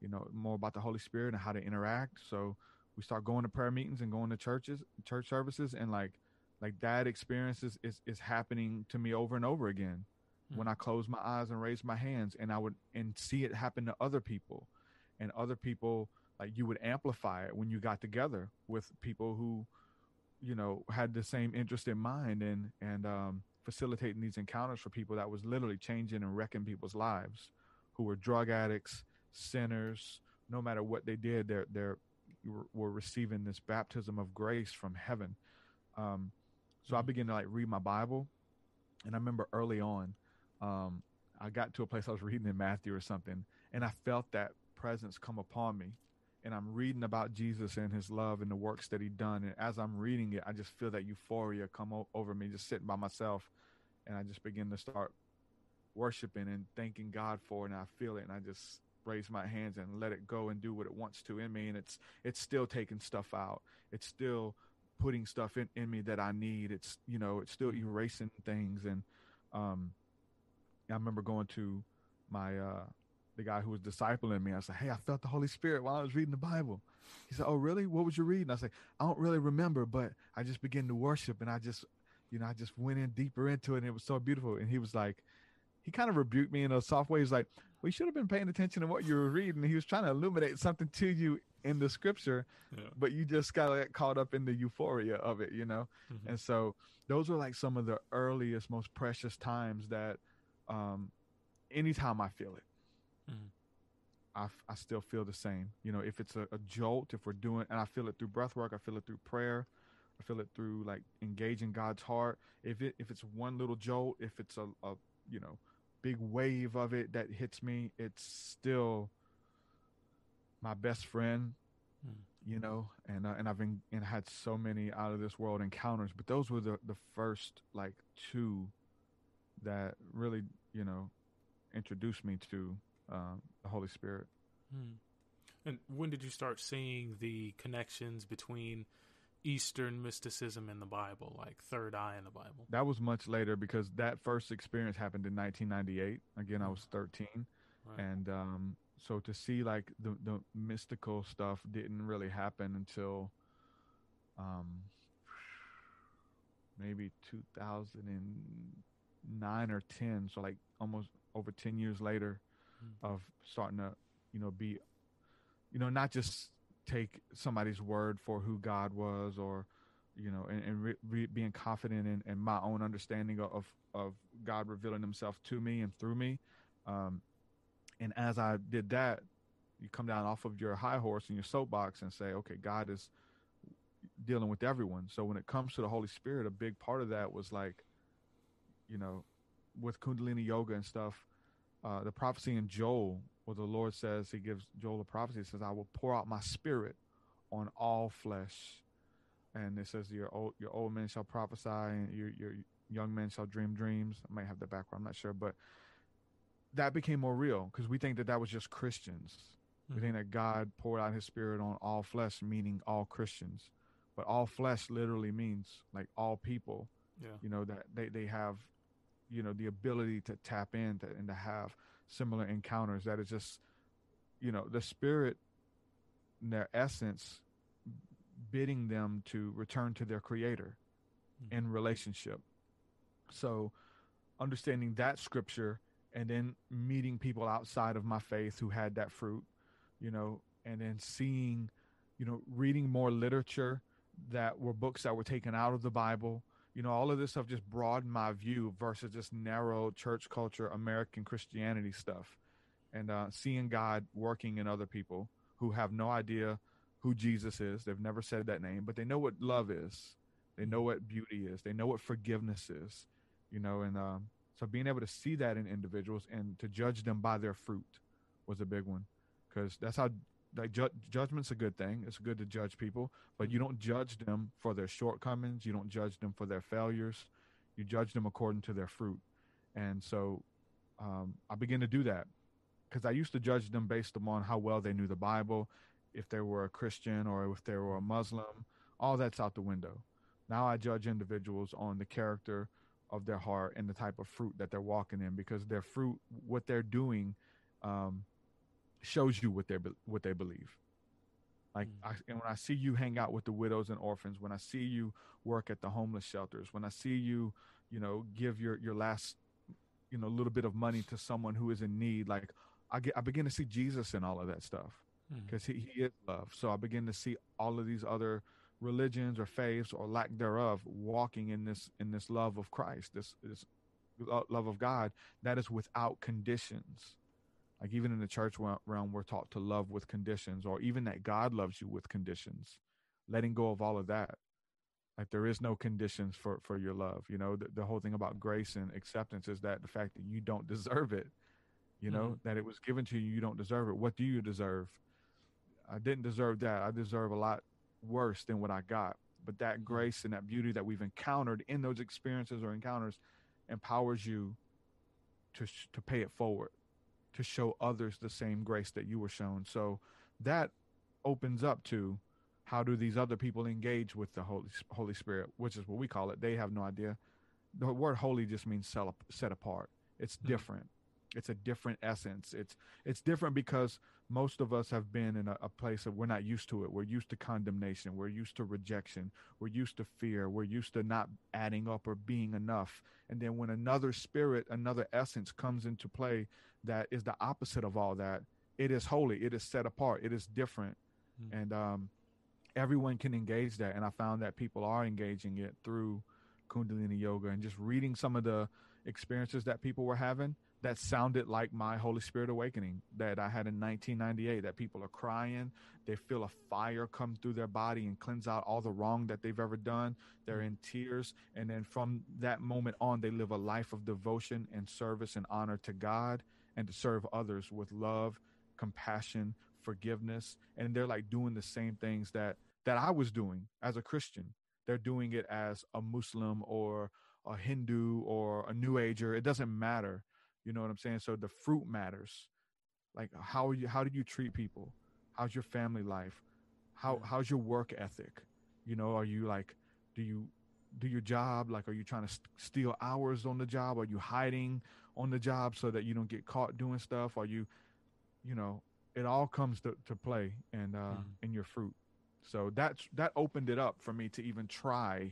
you know more about the Holy Spirit and how to interact. So we start going to prayer meetings and going to churches, church services, and like like that experience is is, is happening to me over and over again. Mm-hmm. When I close my eyes and raise my hands, and I would and see it happen to other people, and other people like you would amplify it when you got together with people who you know had the same interest in mind and and um, facilitating these encounters for people that was literally changing and wrecking people's lives who were drug addicts sinners no matter what they did they're they're were receiving this baptism of grace from heaven um, so i mm-hmm. began to like read my bible and i remember early on um, i got to a place i was reading in matthew or something and i felt that presence come upon me and I'm reading about Jesus and his love and the works that he done. And as I'm reading it, I just feel that euphoria come o- over me, just sitting by myself. And I just begin to start worshiping and thanking God for it and I feel it and I just raise my hands and let it go and do what it wants to in me and it's it's still taking stuff out. It's still putting stuff in, in me that I need. It's you know, it's still erasing things and um I remember going to my uh the guy who was discipling me. I said, Hey, I felt the Holy Spirit while I was reading the Bible. He said, Oh, really? What was you reading? I said, I don't really remember, but I just began to worship and I just, you know, I just went in deeper into it and it was so beautiful. And he was like, he kind of rebuked me in a soft way. He's like, We should have been paying attention to what you were reading. He was trying to illuminate something to you in the scripture, yeah. but you just got like caught up in the euphoria of it, you know? Mm-hmm. And so those were like some of the earliest, most precious times that um anytime I feel it Mm-hmm. I, I still feel the same. You know, if it's a, a, jolt, if we're doing, and I feel it through breath work, I feel it through prayer, I feel it through like engaging God's heart. If it if it's one little jolt, if it's a, a you know big wave of it that hits me, it's still my best friend. Mm. You know, and uh, and I've been and had so many out of this world encounters, but those were the the first like two that really you know introduced me to um, the Holy Spirit. Hmm. And when did you start seeing the connections between Eastern mysticism in the Bible, like Third Eye in the Bible? That was much later because that first experience happened in 1998. Again, I was 13, right. and um, so to see like the the mystical stuff didn't really happen until um, maybe 2009 or 10. So like almost over 10 years later mm-hmm. of starting to, you know, be, you know, not just take somebody's word for who God was or, you know, and, and re- re- being confident in, in, my own understanding of, of God revealing himself to me and through me. Um, and as I did that, you come down off of your high horse and your soapbox and say, okay, God is dealing with everyone. So when it comes to the Holy Spirit, a big part of that was like, you know, with Kundalini yoga and stuff, uh, the prophecy in Joel, where the Lord says, He gives Joel a prophecy, He says, I will pour out my spirit on all flesh. And it says, Your old, your old men shall prophesy, and your, your young men shall dream dreams. I might have the background, I'm not sure. But that became more real because we think that that was just Christians. Mm-hmm. We think that God poured out his spirit on all flesh, meaning all Christians. But all flesh literally means like all people. Yeah. You know, that they, they have you know the ability to tap in to, and to have similar encounters that is just you know the spirit in their essence bidding them to return to their creator mm-hmm. in relationship so understanding that scripture and then meeting people outside of my faith who had that fruit you know and then seeing you know reading more literature that were books that were taken out of the bible you know, all of this stuff just broadened my view versus just narrow church culture, American Christianity stuff, and uh, seeing God working in other people who have no idea who Jesus is. They've never said that name, but they know what love is. They know what beauty is. They know what forgiveness is. You know, and um, so being able to see that in individuals and to judge them by their fruit was a big one, because that's how like ju- judgment's a good thing. It's good to judge people, but you don't judge them for their shortcomings. You don't judge them for their failures. You judge them according to their fruit. And so um, I begin to do that because I used to judge them based upon how well they knew the Bible, if they were a Christian or if they were a Muslim. All that's out the window. Now I judge individuals on the character of their heart and the type of fruit that they're walking in because their fruit, what they're doing, um, shows you what they what they believe. Like, mm. I, and when I see you hang out with the widows and orphans, when I see you work at the homeless shelters, when I see you, you know, give your your last, you know, little bit of money to someone who is in need, like I get, I begin to see Jesus in all of that stuff because mm. he, he is love. So I begin to see all of these other religions or faiths or lack thereof walking in this in this love of Christ, this this love of God that is without conditions. Like even in the church realm, we're taught to love with conditions, or even that God loves you with conditions. Letting go of all of that. Like there is no conditions for for your love. You know, the, the whole thing about grace and acceptance is that the fact that you don't deserve it. You know, mm-hmm. that it was given to you, you don't deserve it. What do you deserve? I didn't deserve that. I deserve a lot worse than what I got. But that mm-hmm. grace and that beauty that we've encountered in those experiences or encounters empowers you to to pay it forward, to show others the same grace that you were shown. So that opens up to how do these other people engage with the Holy Holy Spirit, which is what we call it. They have no idea. The word holy just means set apart. It's mm-hmm. different it's a different essence. It's it's different because most of us have been in a, a, place of we're not used to it. We're used to condemnation. We're used to rejection. We're used to fear. We're used to not adding up or being enough. And then when another spirit another essence comes into play that is the opposite of all that it is holy. It is set apart. It is different. Mm-hmm. and um, everyone can engage that. And i found that people are engaging it through kundalini yoga and just reading some of the experiences that people were having that sounded like my Holy Spirit awakening that I had in 1998. That people are crying, they feel a fire come through their body and cleanse out all the wrong that they've ever done. They're in tears. And then from that moment on, they live a life of devotion and service and honor to God and to serve others with love, compassion, forgiveness. And they're like doing the same things that that I was doing as a Christian. They're doing it as a Muslim or a Hindu or a New Ager. It doesn't matter you know what I'm saying? So the fruit matters. Like how you how do you treat people? How's your family life? How how's your work ethic? You know, are you like do you do your job like are you trying to st- steal hours on the job are you hiding on the job so that you don't get caught doing stuff are you you know it all comes to, to play and uh mm. in your fruit so that's that opened it up for me to even try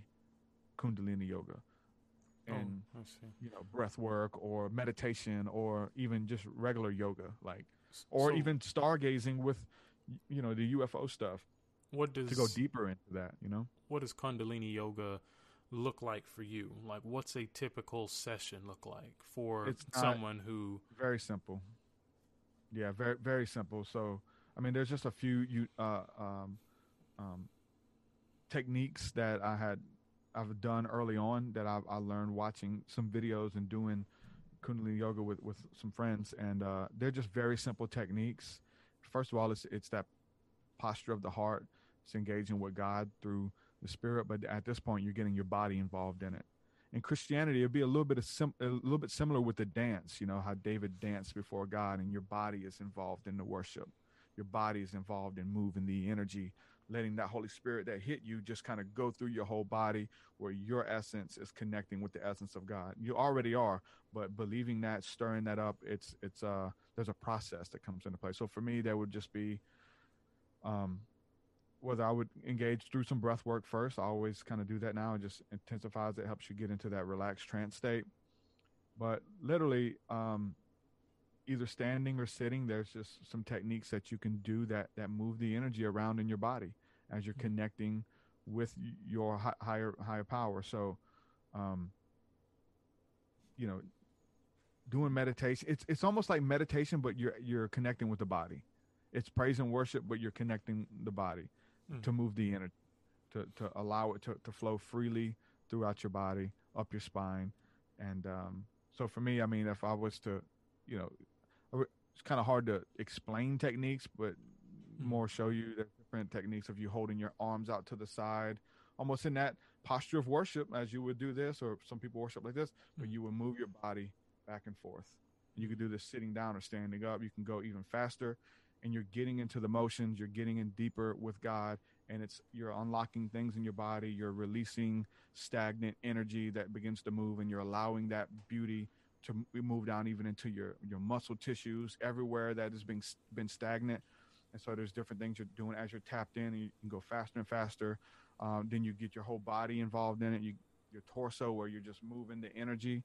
kundalini yoga and oh, you know breath work or meditation or even just regular yoga like or so, even stargazing with you know the UFO stuff what does to go deeper into that you know? What does kundalini yoga look like for you? Like what's a typical session look like for it's someone who very simple. Yeah very very simple. So i mean there's just a few you uh um um techniques that i had I've done early on that I've, I learned watching some videos and doing Kundalini yoga with, with some friends, and uh, they're just very simple techniques. First of all, it's it's that posture of the heart. It's engaging with God through the spirit, but at this point, you're getting your body involved in it. In Christianity, it'd be a little bit of sim- a little bit similar with the dance. You know how David danced before God, and your body is involved in the worship. Your body is involved in moving the energy letting that Holy Spirit that hit you just kind of go through your whole body where your essence is connecting with the essence of God. You already are, but believing that, stirring that up, it's it's uh there's a process that comes into play. So for me, that would just be um whether I would engage through some breath work first. I always kind of do that now. It just intensifies it, helps you get into that relaxed trance state. But literally, um, either standing or sitting there's just some techniques that you can do that that move the energy around in your body as you're mm-hmm. connecting with your higher higher power so um you know doing meditation it's it's almost like meditation but you're you're connecting with the body it's praise and worship but you're connecting the body mm. to move the energy to to allow it to, to flow freely throughout your body up your spine and um so for me i mean if i was to you know it's kind of hard to explain techniques, but mm-hmm. more show you the different techniques of you holding your arms out to the side, almost in that posture of worship as you would do this, or some people worship like this, but you would move your body back and forth. You could do this sitting down or standing up. You can go even faster, and you're getting into the motions. You're getting in deeper with God, and it's you're unlocking things in your body. You're releasing stagnant energy that begins to move, and you're allowing that beauty to move down even into your your muscle tissues everywhere that has been been stagnant. And so there's different things you're doing as you're tapped in and you can go faster and faster. Um, then you get your whole body involved in it. You your torso where you're just moving the energy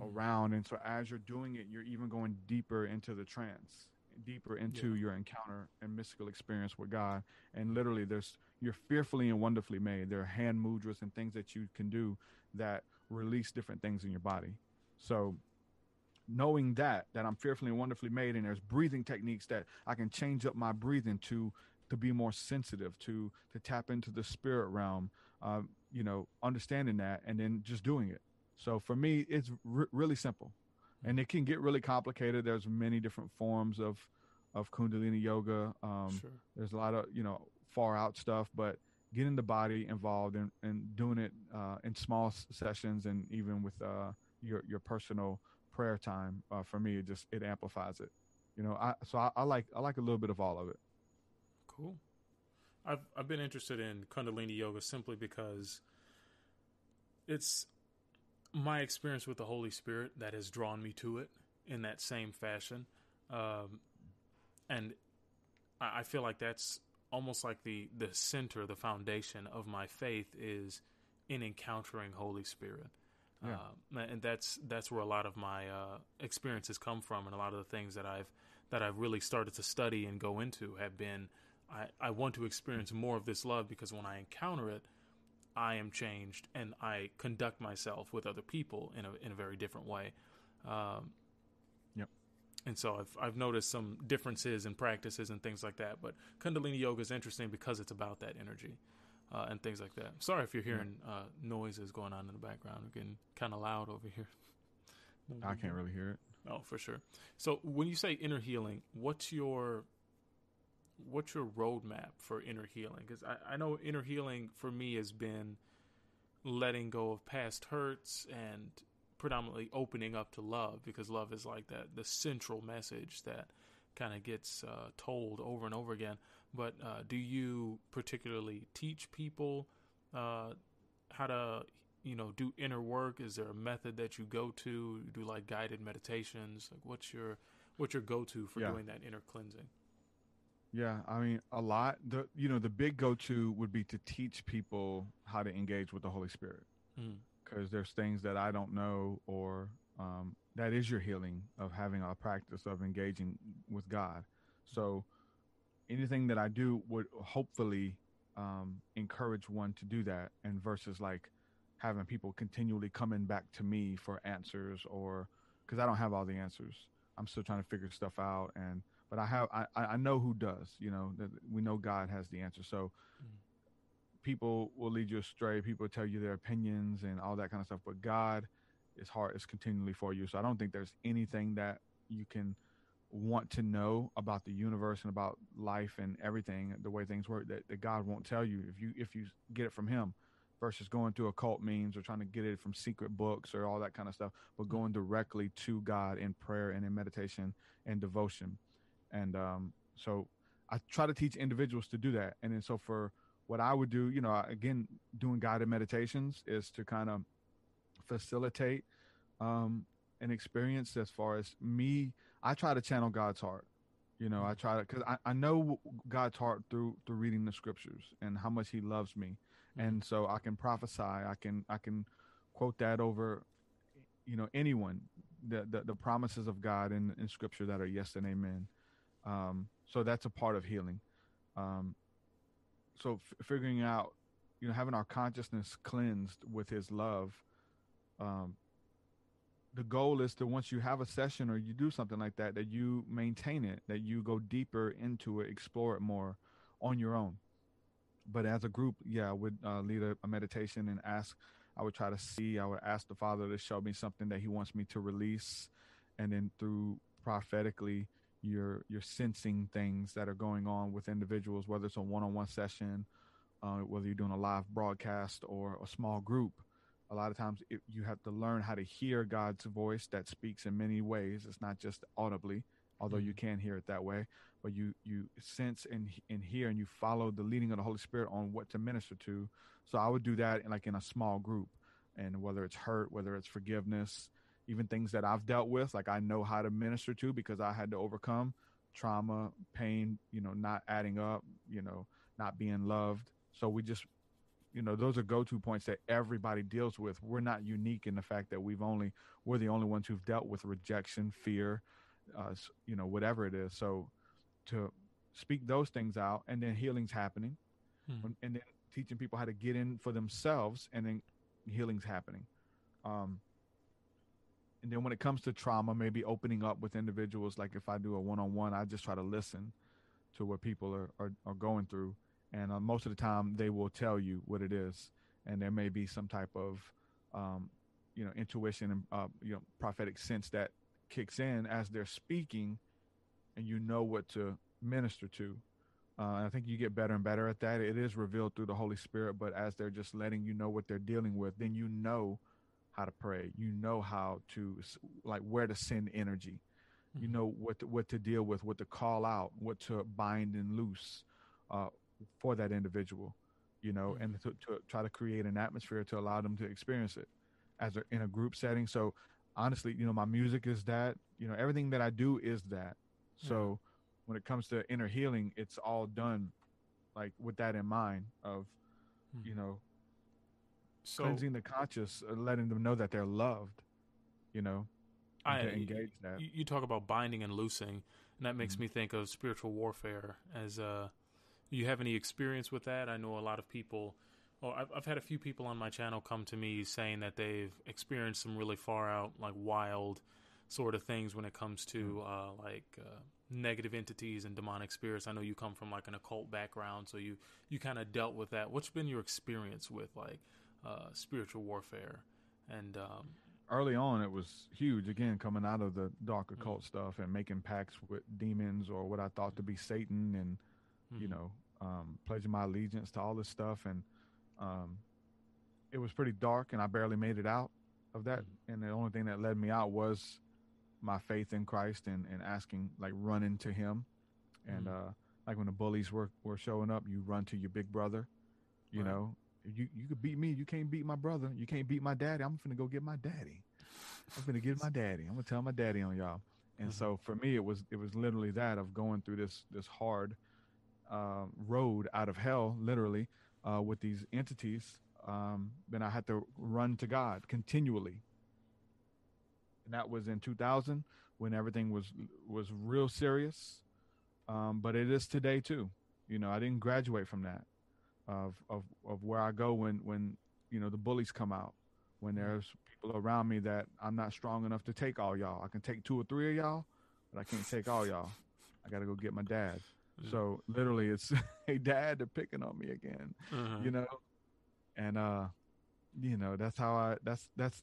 mm-hmm. around. And so as you're doing it you're even going deeper into the trance deeper into yeah. your encounter and mystical experience with god. And literally there's you're fearfully and wonderfully made. There are hand mudras and things that you can do that release different things in your body. So knowing that that I'm fearfully and wonderfully made and there's breathing techniques that I can change up my breathing to to be more sensitive to to tap into the spirit realm um, you know understanding that and then just doing it so for me it's really simple and it can get really complicated there's many different forms of of kundalini yoga um, sure. there's a lot of you know far out stuff but getting the body involved and, and doing it uh, in small sessions and even with uh, your your personal prayer time uh, for me it just it amplifies it. You know i so I, I like i like a little bit of all of it. Cool. I've I've been interested in Kundalini yoga simply because it's my experience with the Holy Spirit that has drawn me to it in that same fashion, um, and I, I feel like that's almost like the the center, the foundation of my faith is in encountering Holy Spirit. Yeah. Um, and that's that's where a lot of my uh, experiences come from, and a lot of the things that I've that I've really started to study and go into have been I, I want to experience more of this love because when I encounter it, I am changed and I conduct myself with other people in a in a very different way. Um. And so I've I've noticed some differences in practices and things like that. But Kundalini yoga is interesting because it's about that energy uh, and things like that. Sorry if you're hearing uh, noises going on in the background. We're getting kind of loud over here. <laughs> i can't really hear it Oh, for sure. So when you say inner healing, what's your what's your roadmap for inner healing? Because I, I know inner healing for me has been letting go of past hurts and predominantly opening up to love because love is like that the central message that kind of gets uh, told over and over again. But uh, do you particularly teach people uh, how to you know do inner work? Is there a method that you go to? Do like guided meditations? Like what's your what's your go to for Yeah. doing that inner cleansing? Yeah, I mean a lot. The you know the big go to would be to teach people how to engage with the Holy Spirit Mm. Because there's things that I don't know or um, that is your healing of having a practice of engaging with God. So anything that I do would hopefully um, encourage one to do that, and versus like having people continually coming back to me for answers or because I don't have all the answers. I'm still trying to figure stuff out and but I have I, I know who does. You know that we know God has the answer. So people will lead you astray. People tell you their opinions and all that kind of stuff. But God is heart is continually for you. So I don't think there's anything that you can want to know about the universe and about life and everything, the way things work, that, that God won't tell you if you if you get it from Him, versus going through occult means or trying to get it from secret books or all that kind of stuff. But going directly to God in prayer and in meditation and devotion, and um, so I try to teach individuals to do that. And then so for what I would do, you know, again, doing guided meditations is to kind of facilitate um, an experience as far as me. I try to channel God's heart. You know, I try to because I, I know God's heart through through reading the scriptures and how much He loves me, and so I can prophesy. I can I can quote that over, you know, anyone. The the, the promises of God in, in Scripture that are yes and amen. Um, so that's a part of healing. Um, so f- figuring out, you know, having our consciousness cleansed with His love. Um, the goal is to once you have a session or you do something like that, that you maintain it, that you go deeper into it, explore it more on your own. But as a group, yeah, I would uh, lead a, a meditation and ask. I would try to see. I would ask the Father to show me something that He wants me to release, and then through prophetically, you're you're sensing things that are going on with individuals, whether it's a one-on-one session, uh, whether you're doing a live broadcast or a small group. A lot of times, it, you have to learn how to hear God's voice that speaks in many ways. It's not just audibly, although you can hear it that way, but you you sense and and hear, and you follow the leading of the Holy Spirit on what to minister to. So I would do that in, like in a small group, and whether it's hurt, whether it's forgiveness, even things that I've dealt with, like I know how to minister to because I had to overcome trauma, pain, you know, not adding up, you know, not being loved. So we just, you know, those are go-to points that everybody deals with. We're not unique in the fact that we've only, we're the only ones who've dealt with rejection, fear, uh, you know, whatever it is. So to speak those things out and then healing's happening Hmm. and then teaching people how to get in for themselves and then healing's happening. Um, and then when it comes to trauma, maybe opening up with individuals, like if I do a one-on-one, I just try to listen to what people are, are, are going through. And uh, most of the time they will tell you what it is. And there may be some type of, um, you know, intuition and, uh, you know, prophetic sense that kicks in as they're speaking and you know what to minister to. Uh, and I think you get better and better at that. It is revealed through the Holy Spirit, but as they're just letting you know what they're dealing with, then you know how to pray. You know how to like where to send energy. Mm-hmm. You know what to, what to deal with, what to call out, what to bind and loose uh, for that individual. You know, mm-hmm. and to, to, try to create an atmosphere to allow them to experience it as a, in a group setting. So honestly, you know, my music is that. You know, everything that I do is that. So when it comes to inner healing, it's all done like with that in mind of, mm-hmm. you know, so, cleansing the conscious, uh, letting them know that they're loved. You know, I engage that. You, talk about binding and loosing, and that makes mm-hmm. me think of spiritual warfare. As uh, you have any experience with that? I know a lot of people. Well, I've, I've had a few people on my channel come to me saying that they've experienced some really far out, like wild sort of things when it comes to mm-hmm. uh, like uh, negative entities and demonic spirits. I know you come from like an occult background, so you you kind of dealt with that. What's been your experience with like uh, spiritual warfare? And um, early on, it was huge. Again, coming out of the dark mm-hmm. occult mm-hmm. stuff and making pacts with demons or what I thought to be Satan, and mm-hmm. you know, um, pledging my allegiance to all this stuff, and um, it was pretty dark, and I barely made it out of that. Mm-hmm. And the only thing that led me out was my faith in Christ and, and asking, like running to him. And, mm-hmm. uh, like when the bullies were, were showing up, you run to your big brother, you right. know, you, you could beat me. You can't beat my brother. You can't beat my daddy. I'm going to go get my daddy. I'm going to get my daddy. I'm going to tell my daddy on y'all. And mm-hmm. so for me, it was, it was literally that of going through this, this hard, uh, road out of hell, literally, uh, with these entities. Um, then I had to run to God continually and that was in 2000 when everything was was real serious. Um, but it is today too. You know, I didn't graduate from that of of of where I go when when you know the bullies come out when mm-hmm. there's people around me that I'm not strong enough to take all y'all. I can take two or three of y'all, but I can't take all y'all. I got to go get my dad. Mm-hmm. So literally, it's <laughs> hey dad, they're picking on me again. Mm-hmm. You know, and uh, you know that's how I that's that's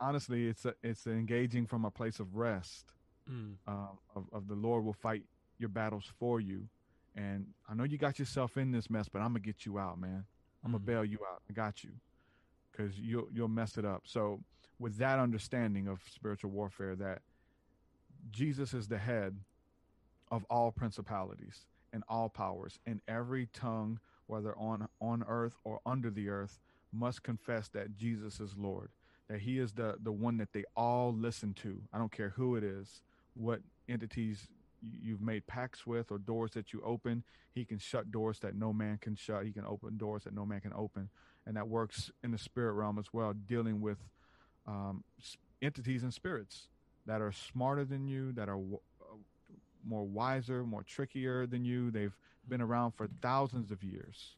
honestly, it's a, it's engaging from a place of rest. Mm. Uh, of, of the Lord will fight your battles for you, and I know you got yourself in this mess, but I'm gonna get you out, man. I'm gonna mm. bail you out. I got you, because you'll you'll mess it up. So with that understanding of spiritual warfare, that Jesus is the head of all principalities and all powers, and every tongue, whether on on earth or under the earth, must confess that Jesus is Lord that he is the the one that they all listen to. I don't care who it is, what entities you've made pacts with or doors that you open. He can shut doors that no man can shut. He can open doors that no man can open, and that works in the spirit realm as well, dealing with um, entities and spirits that are smarter than you, that are uh, more wiser, more trickier than you. They've been around for thousands of years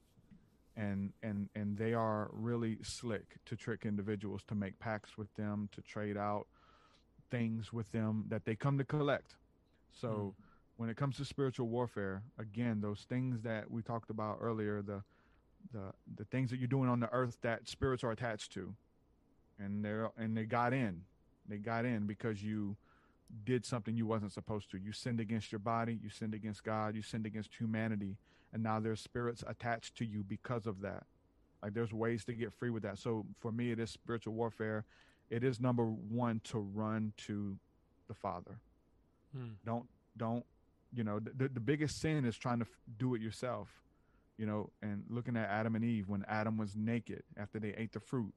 and and and they are really slick to trick individuals to make pacts with them to trade out things with them that they come to collect so mm. when it comes to spiritual warfare again those things that we talked about earlier the the the things that you're doing on the earth that spirits are attached to and they're and they got in they got in because you did something you wasn't supposed to you sinned against your body you sinned against god you sinned against humanity and now there's spirits attached to you because of that. Like there's ways to get free with that. So for me, it is spiritual warfare. It is number one to run to the Father. Hmm. Don't don't you know the the biggest sin is trying to do it yourself. You know, and looking at Adam and Eve when Adam was naked after they ate the fruit,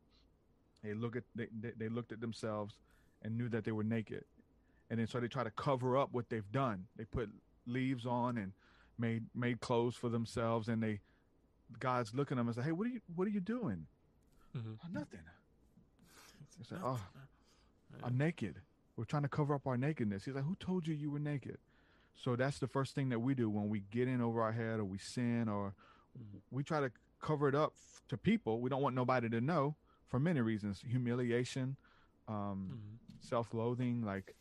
they look at they they looked at themselves and knew that they were naked, and then so they try to cover up what they've done. They put leaves on and made made clothes for themselves, and they God's looking at them and say, "Hey, what are you what are you doing? Mm-hmm. Oh, nothing." <laughs> "Oh, I'm naked. We're trying to cover up our nakedness." He's like, "Who told you you were naked?" So that's the first thing that we do when we get in over our head or we sin or mm-hmm. we try to cover it up to people. We don't want nobody to know for many reasons: humiliation, um, mm-hmm. self-loathing. Like,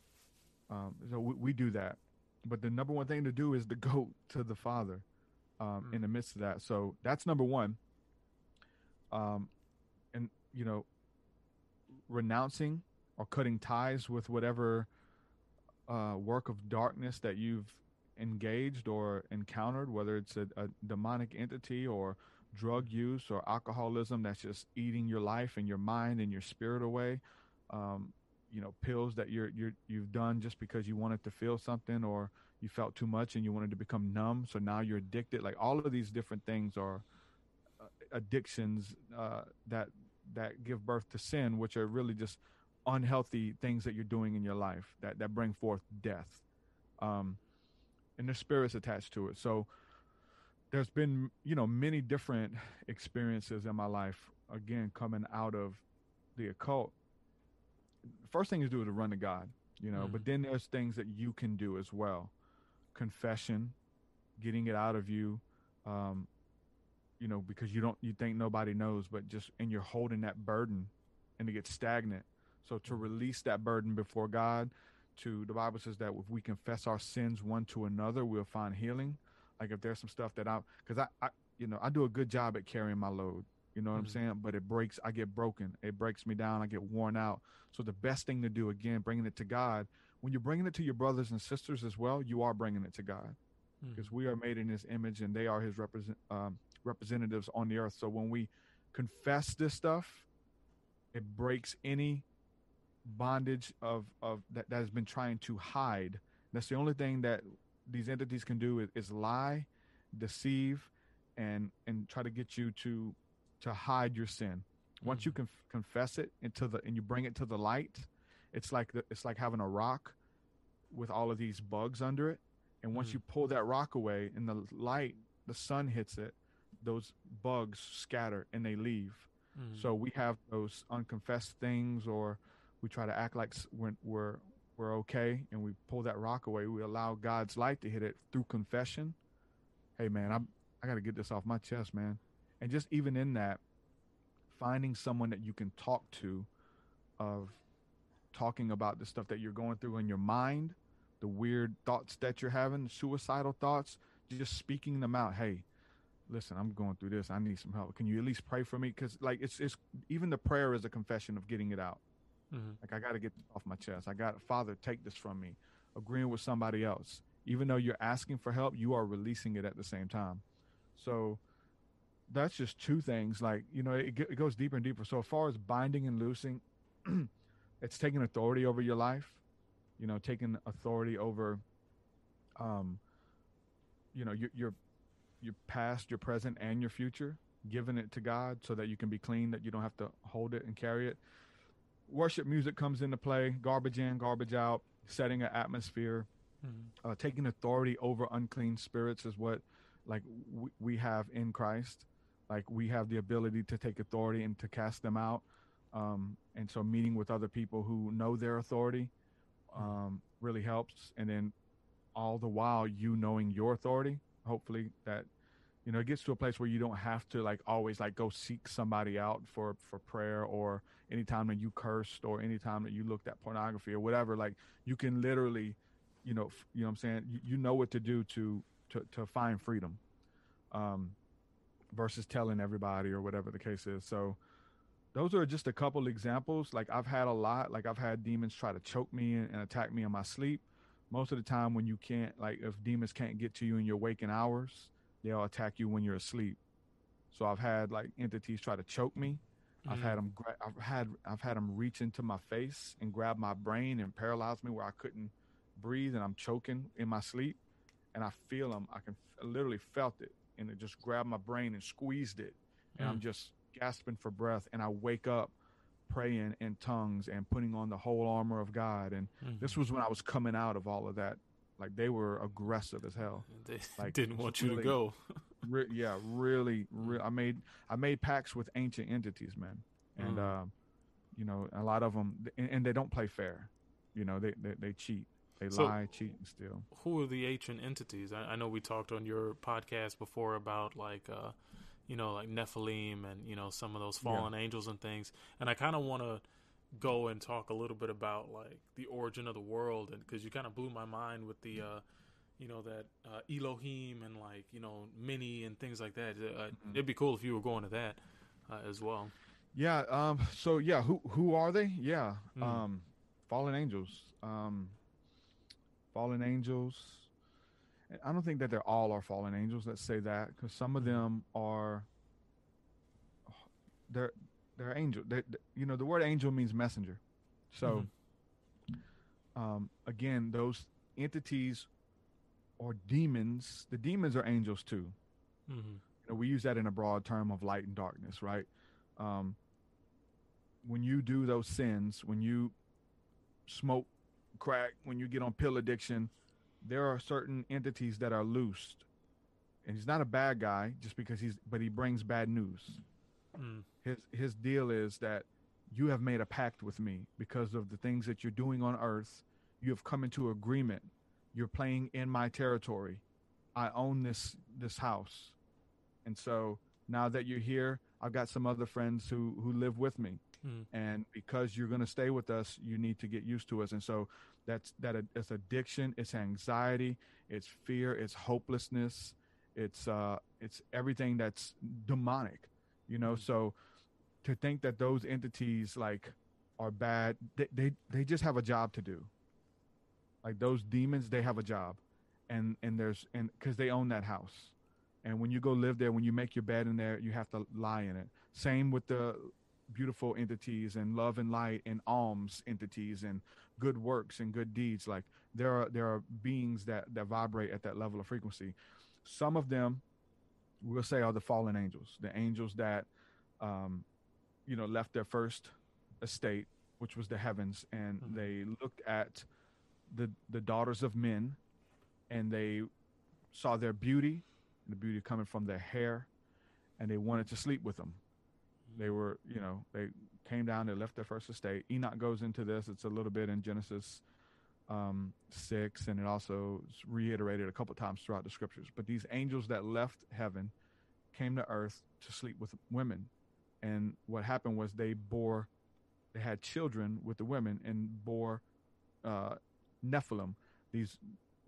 um, so we, we do that but the number one thing to do is to <laughs> go to the Father um, mm. in the midst of that. So that's number one. Um, and you know, renouncing or cutting ties with whatever uh, work of darkness that you've engaged or encountered, whether it's a, a demonic entity or drug use or alcoholism that's just eating your life and your mind and your spirit away. Um, you know, pills that you're you're you've done just because you wanted to feel something or you felt too much and you wanted to become numb, so now you're addicted. Like all of these different things are uh, addictions uh, that that give birth to sin, which are really just unhealthy things that you're doing in your life that that bring forth death. Um, and there's spirits attached to it. So there's been you know many different experiences in my life again coming out of the occult first thing is do is to run to god you know mm. but then there's things that you can do as well confession getting it out of you um, you know because you don't you think nobody knows but just and you're holding that burden and it gets stagnant so to mm. release that burden before god to the bible says that if we confess our sins one to another we'll find healing like if there's some stuff that I, because I, I, you know, I do a good job at carrying my load. You know what mm-hmm. I'm saying? But it breaks. I get broken. It breaks me down. I get worn out. So the best thing to do, again, bringing it to God. When you're bringing it to your brothers and sisters as well, you are bringing it to God, because mm-hmm. we are made in His image and they are His represent um, representatives on the earth. So when we confess this stuff, it breaks any bondage of of that, that has been trying to hide. That's the only thing that these entities can do is, is lie, deceive, and and try to get you to to hide your sin. Once mm-hmm. you can confess it into the and you bring it to the light, it's like the, it's like having a rock with all of these bugs under it. And once mm-hmm. you pull that rock away and the light, the sun hits it, those bugs scatter and they leave. Mm-hmm. So we have those unconfessed things, or we try to act like we're, we're we're okay and we pull that rock away, we allow God's light to hit it through confession. Hey man, I'm I got to get this off my chest, man. And just even in that, finding someone that you can talk to of talking about the stuff that you're going through in your mind, the weird thoughts that you're having, suicidal thoughts, just speaking them out. Hey, listen, I'm going through this. I need some help. Can you at least pray for me? Because like it's it's even the prayer is a confession of getting it out. Mm-hmm. Like I got to get off my chest. I got Father, take this from me. Agreeing with somebody else, even though you're asking for help, you are releasing it at the same time. So that's just two things. Like you know, it, it goes deeper and deeper. So as far as binding and loosing, <clears throat> it's taking authority over your life. You know, taking authority over, um, you know, your your your past, your present, and your future, giving it to God so that you can be clean, that you don't have to hold it and carry it worship music comes into play garbage in garbage out setting an atmosphere mm-hmm. uh, taking authority over unclean spirits is what like we, we have in christ like we have the ability to take authority and to cast them out um, and so meeting with other people who know their authority mm-hmm. um, really helps and then all the while you knowing your authority hopefully that you know it gets to a place where you don't have to like always like go seek somebody out for for prayer or anytime that you cursed or anytime that you looked at pornography or whatever like you can literally you know you know what i'm saying? You, you know what to do to to to find freedom um versus telling everybody or whatever the case is. So those are just a couple examples. Like i've had a lot like i've had demons try to choke me and, and attack me in my sleep. Most of the time when you can't like if demons can't get to you in your waking hours they'll attack you when you're asleep. So I've had like entities try to choke me. Mm-hmm. I've had them. Gra- I've had I've had them reach into my face and grab my brain and paralyze me where I couldn't breathe and I'm choking in my sleep. And I feel them. I can I literally felt it, and it just grabbed my brain and squeezed it, and mm. I'm just gasping for breath. And I wake up praying in tongues and putting on the whole armor of God. And mm-hmm. this was when I was coming out of all of that like they were aggressive as hell. <laughs> They like, didn't want you really, to go. <laughs> re- yeah, really, <laughs> re- I made I made pacts with ancient entities, man, and mm. uh, you know a lot of them, and, and, they don't play fair. You know, they they, they cheat. They so, lie, cheat, and steal. Who are the ancient entities? I, I, know we talked on your podcast before about like, uh, you know, like Nephilim and you know some of those fallen yeah. angels and things. And I kind of want to go and talk a little bit about like the origin of the world, and because you kind of blew my mind with the, uh, you know, that uh, Elohim and like you know many and things like that. Uh, mm-hmm. It'd be cool if you were going to that uh, as well. Yeah. Um. So yeah, who who are they? Yeah. Mm. Um. Fallen angels. Um. Fallen angels. I don't think that they're all are fallen angels. Let's say that because some of mm-hmm. them are they're they're angel. They, you know, the word angel means messenger. So, mm-hmm. um, again, those entities or demons, the demons are angels too. Mm-hmm. You know, we use that in a broad term of light and darkness, right? Um, when you do those sins, when you smoke crack, when you get on pill addiction, there are certain entities that are loosed. And he's not a bad guy just because he's, but he brings bad news. Mm. His his deal is that you have made a pact with me because of the things that you're doing on earth. You have come into agreement. You're playing in my territory. I own this this house. And so now that you're here, I've got some other friends who who live with me. Mm. And because you're going to stay with us, you need to get used to us. And so that's that it's addiction, it's anxiety, it's fear, it's hopelessness, it's uh it's everything that's demonic you know? Mm-hmm. So to think that those entities like are bad they, they they just have a job to do. Like those demons they have a job. And and there's and because they own that house. And when you go live there when you make your bed in there you have to lie in it. Same with the beautiful entities and love and light and alms entities and good works and good deeds. Like there are there are beings that that vibrate at that level of frequency. Some of them we'll say are the fallen angels, the angels that, um, you know, left their first estate, which was the heavens, and mm-hmm. they looked at the the daughters of men, and they saw their beauty, the beauty coming from their hair, and they wanted to sleep with them. They were, you know, they came down, they left their first estate. Enoch goes into this. It's a little bit in Genesis um, six, and it also reiterated a couple times throughout the scriptures. But these angels that left heaven came to earth to sleep with women, and what happened was they bore, they had children with the women and bore uh, Nephilim. These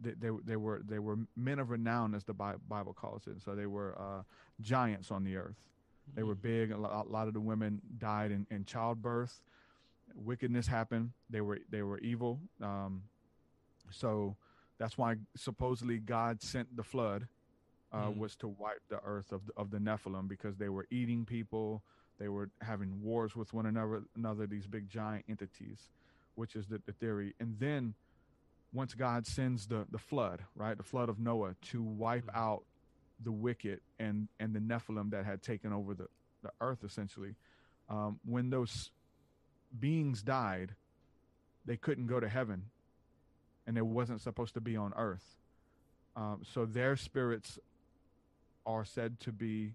they, they, they were they were men of renown, as the Bible calls it. So they were uh, giants on the earth. They were big. A lot, of the women died in, in childbirth wickedness happened. They were they were evil. Um, so that's why supposedly God sent the flood uh, mm. was to wipe the earth of the, of the Nephilim because they were eating people. They were having wars with one another. Another these big giant entities, which is the, the theory. And then once God sends the the flood, right, the flood of Noah to wipe mm. out the wicked and and the Nephilim that had taken over the the earth essentially. Um, when those beings died, they couldn't go to heaven, and it wasn't supposed to be on earth. Um, so their spirits are said to be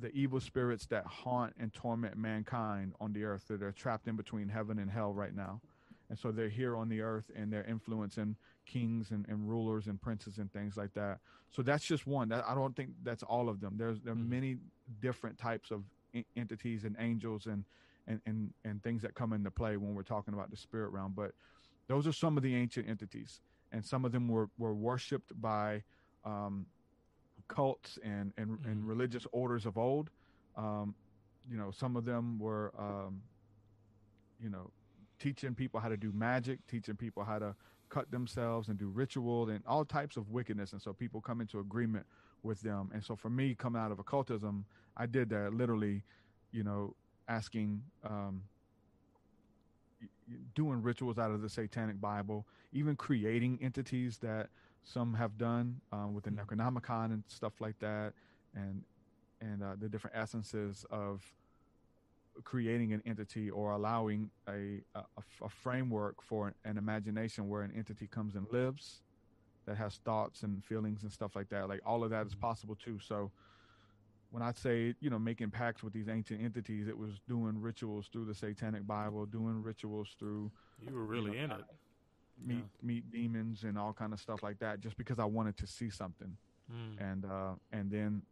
the evil spirits that haunt and torment mankind on the earth that are trapped in between heaven and hell right now. And so they're here on the earth and they're influencing kings and, and rulers and princes and things like that. So that's just one. That, I don't think that's all of them. There's there are mm-hmm. many different types of entities and angels and and, and, and things that come into play when we're talking about the spirit realm. But those are some of the ancient entities, and some of them were, were worshipped by um, cults and, and, mm-hmm. and religious orders of old. Um, you know, some of them were, um, you know, teaching people how to do magic, teaching people how to cut themselves and do ritual and all types of wickedness. And so people come into agreement with them. And so for me, coming out of occultism, I did that literally, you know, asking, um, doing rituals out of the Satanic Bible, even creating entities that some have done um, with the mm-hmm. Necronomicon and stuff like that, and and uh, the different essences of creating an entity or allowing a, a, a framework for an imagination where an entity comes and lives that has thoughts and feelings and stuff like that like all of that is mm-hmm. possible too so when I say, you know, making pacts with these ancient entities, it was doing rituals through the Satanic Bible, doing rituals through. You were really you know, in it. Meet yeah. meet demons and all kind of stuff like that, just because I wanted to see something, mm. and uh, and then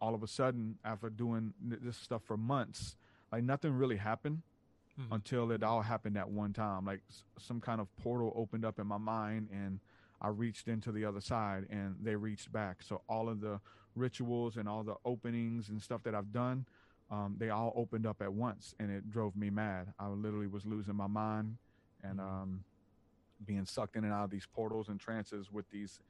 all of a sudden, after doing this stuff for months, like nothing really happened mm. until it all happened at one time. Like some kind of portal opened up in my mind, and I reached into the other side, and they reached back. So all of the rituals and all the openings and stuff that I've done, um, they all opened up at once, and it drove me mad. I literally was losing my mind and mm-hmm. um, being sucked in and out of these portals and trances with these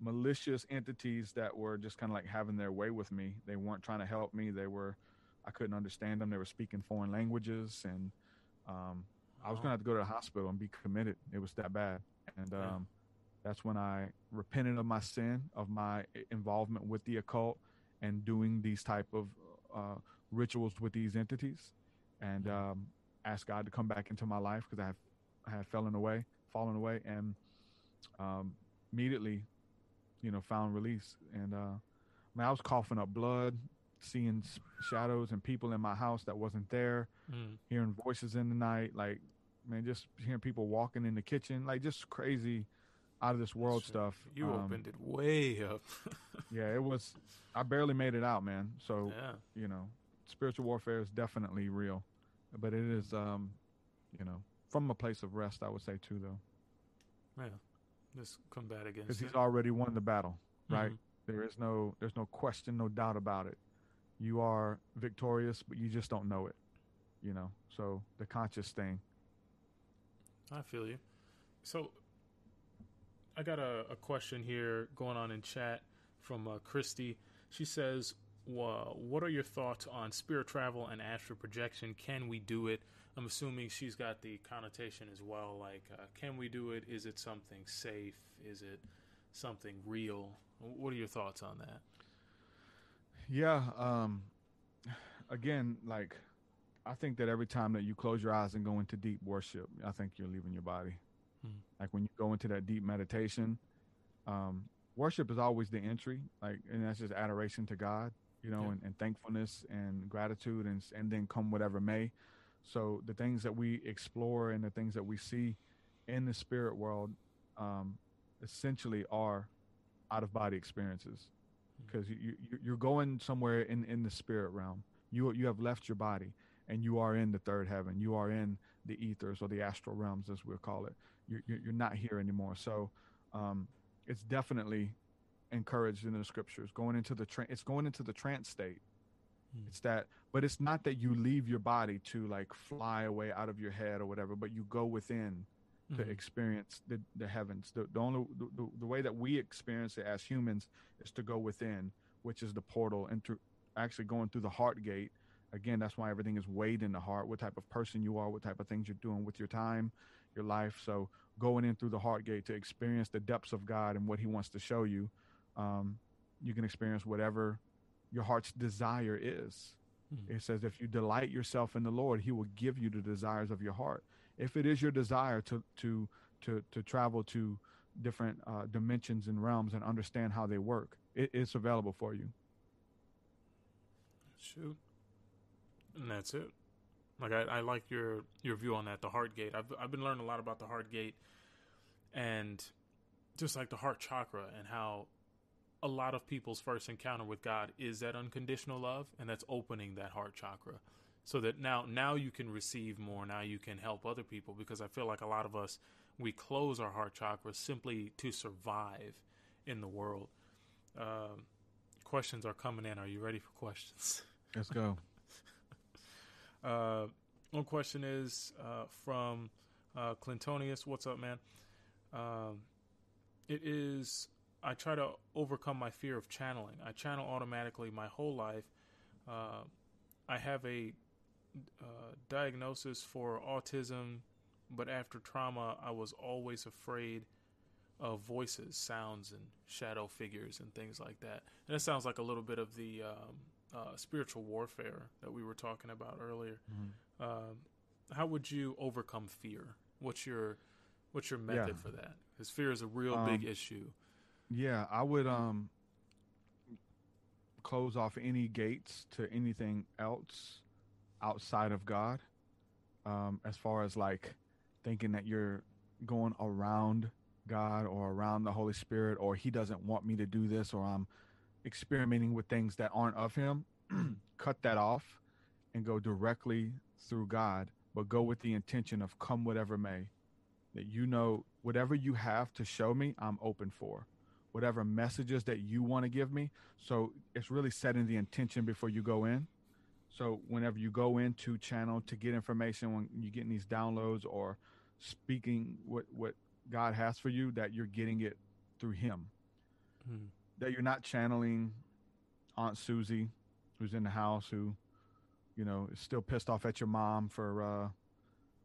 malicious entities that were just kind of like having their way with me. They weren't trying to help me. They were, I couldn't understand them. They were speaking foreign languages, and um, I was Oh. gonna have to go to the hospital and be committed. It was that bad, and um, that's when I repented of my sin, of my involvement with the occult, and doing these type of uh, rituals with these entities, and um, asked God to come back into my life because I have I had fallen away, fallen away, and um, immediately, you know, found release. And uh, I, mean, I was coughing up blood, seeing shadows and people in my house that wasn't there, Mm. hearing voices in the night, like man, just hearing people walking in the kitchen, like just crazy, out of this world Shit. stuff. You Um, opened it way up. <laughs> yeah, it was. I barely made it out, man. So yeah. you know, spiritual warfare is definitely real, but it is, um, you know, from a place of rest. I would say too, though, Yeah. Just combat against. because he's already won the battle. right? Mhm. There is no, there's no question, no doubt about it. You are victorious, but you just don't know it. You know, so the conscious thing. I feel you. So, I got a, a question here going on in chat from uh, Christy. She says, "Wha- "What are your thoughts on spirit travel and astral projection? Can we do it?" I'm assuming she's got the connotation as well. Like, uh, can we do it? Is it something safe? Is it something real? What are your thoughts on that? Yeah. Um, again, like, I think that every time that you close your eyes and go into deep worship, I think you're leaving your body. Hmm. Like when you go into that deep meditation, um, worship is always the entry. Like, and that's just adoration to God, you know, Yeah. and, and thankfulness and gratitude, and and then come whatever may. So the things that we explore and the things that we see in the spirit world, um, essentially are out of body experiences because you, you you're going somewhere in in the spirit realm you you have left your body and you are in the third heaven you are in the ethers or the astral realms as we'll call it you're you're you're not here anymore so um it's definitely encouraged in the scriptures going into the tra- it's going into the trance state Hmm. it's that but it's not that you leave your body to like fly away out of your head or whatever but you go within to Mhm. experience the, the heavens. The, the only the, the, the way that we experience it as humans is to go within, which is the portal, and through actually going through the heart gate. Again, that's why everything is weighed in the heart. What type of person you are, what type of things you're doing with your time, your life. So going in through the heart gate to experience the depths of God and what He wants to show you, um, you can experience whatever your heart's desire is. Mhm. It says, if you delight yourself in the Lord, He will give you the desires of your heart. If it is your desire to to to to travel to different uh, dimensions and realms and understand how they work, it, it's available for you. Shoot. And that's it. Like I, I like your your view on that, the heart gate. I've I've been learning a lot about the heart gate and just like the heart chakra and how a lot of people's first encounter with God is that unconditional love and that's opening that heart chakra. So that now now you can receive more, now you can help other people because I feel like a lot of us we close our heart chakra simply to survive in the world. Um, questions are coming in. Are you ready for questions? Let's go. <laughs> Uh, one question is uh, from uh, Clintonius. What's up, man? Um, it is. I try to overcome my fear of channeling. I channel automatically my whole life. Uh, I have a uh, diagnosis for autism, but after trauma, I was always afraid of voices, sounds, and shadow figures and things like that. And it sounds like a little bit of the um, uh, spiritual warfare that we were talking about earlier. Um, how would you overcome fear? What's your what's your method Yeah. for that? Because fear is a real Um, big issue. Yeah, I would um close off any gates to anything else outside of God. Um, as far as like thinking that you're going around God or around the Holy Spirit, or He doesn't want me to do this, or I'm experimenting with things that aren't of Him, <clears throat> cut that off and go directly through God, but go with the intention of come whatever may. That you know, whatever you have to show me, I'm open for whatever messages that you want to give me. So it's really setting the intention before you go in. So whenever you go into channel to get information, when you're getting these downloads or speaking what what God has for you, that you're getting it through Him. Hmm. That you're not channeling Aunt Susie, who's in the house, who you know, is still pissed off at your mom for, uh,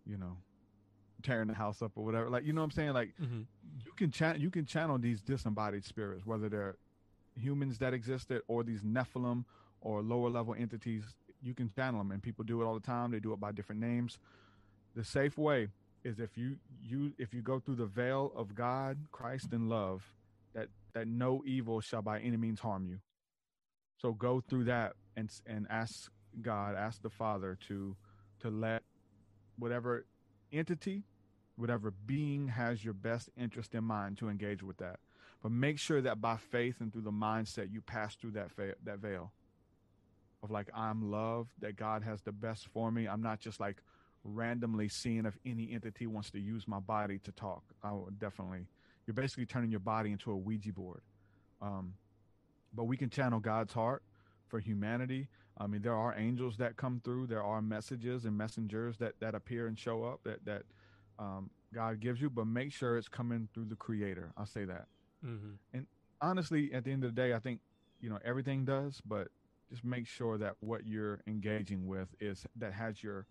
you know, tearing the house up or whatever. Like, you know what I'm saying? Like, Mhm. you can channel, you can channel these disembodied spirits, whether they're humans that existed or these Nephilim or lower level entities. You can channel them, and people do it all the time. They do it by different names. The safe way is if you you if you go through the veil of God, Christ, and love, that no evil shall by any means harm you. So go through that and and ask God, ask the Father to to let whatever entity, whatever being has your best interest in mind to engage with that. But make sure that by faith and through the mindset you pass through that fa- that veil of like I'm loved, that God has the best for me. I'm not just like randomly seeing if any entity wants to use my body to talk. I would definitely. You're basically turning your body into a Ouija board. Um, but we can channel God's heart for humanity. I mean, there are angels that come through. There are messages and messengers that that appear and show up that that um, God gives you. But make sure it's coming through the Creator. I'll say that. Mhm. And honestly, at the end of the day, I think you know everything does, but just make sure that what you're engaging with is that has your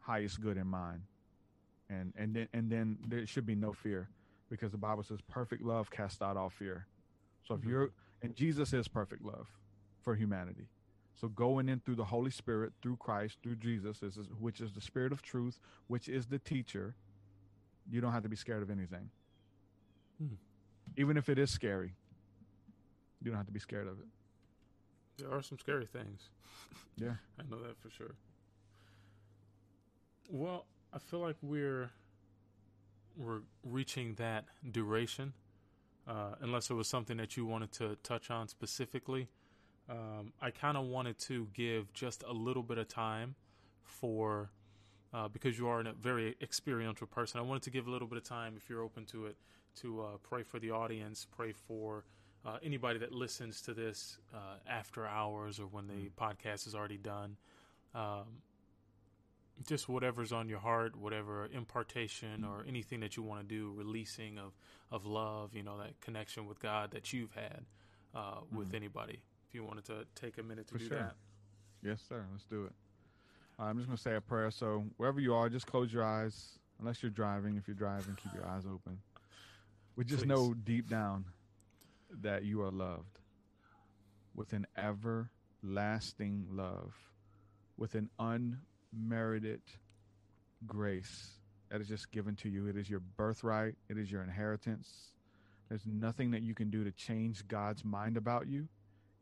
highest good in mind, and and then and then there should be no fear, because the Bible says perfect love casts out all fear. So if Mhm. you're and Jesus is perfect love for humanity. So going in through the Holy Spirit, through Christ, through Jesus, is, is- which is the Spirit of truth, which is the teacher, you don't have to be scared of anything. Hmm. Even if it is scary, you don't have to be scared of it. There are some scary things. Yeah. <laughs> I know that for sure. Well, I feel like we're we're reaching that duration. Uh, unless there was something that you wanted to touch on specifically, um, I kind of wanted to give just a little bit of time for uh, because you are a very experiential person. I wanted to give a little bit of time, if you're open to it, to uh, pray for the audience, pray for uh, anybody that listens to this uh, after hours or when the podcast is already done. Um, just whatever's on your heart, whatever impartation or anything that you want to do, releasing of, of love, you know, that connection with God that you've had uh, with anybody. If you wanted to take a minute to For do sure. that. Yes, sir. Let's do it. I'm just going to say a prayer. So, wherever you are, just close your eyes. Unless you're driving. If you're driving, keep your eyes open. We just Please. know deep down that you are loved with an everlasting love, with an unmerited grace that is just given to you. It is your birthright, it is your inheritance. There's nothing that you can do to change God's mind about you.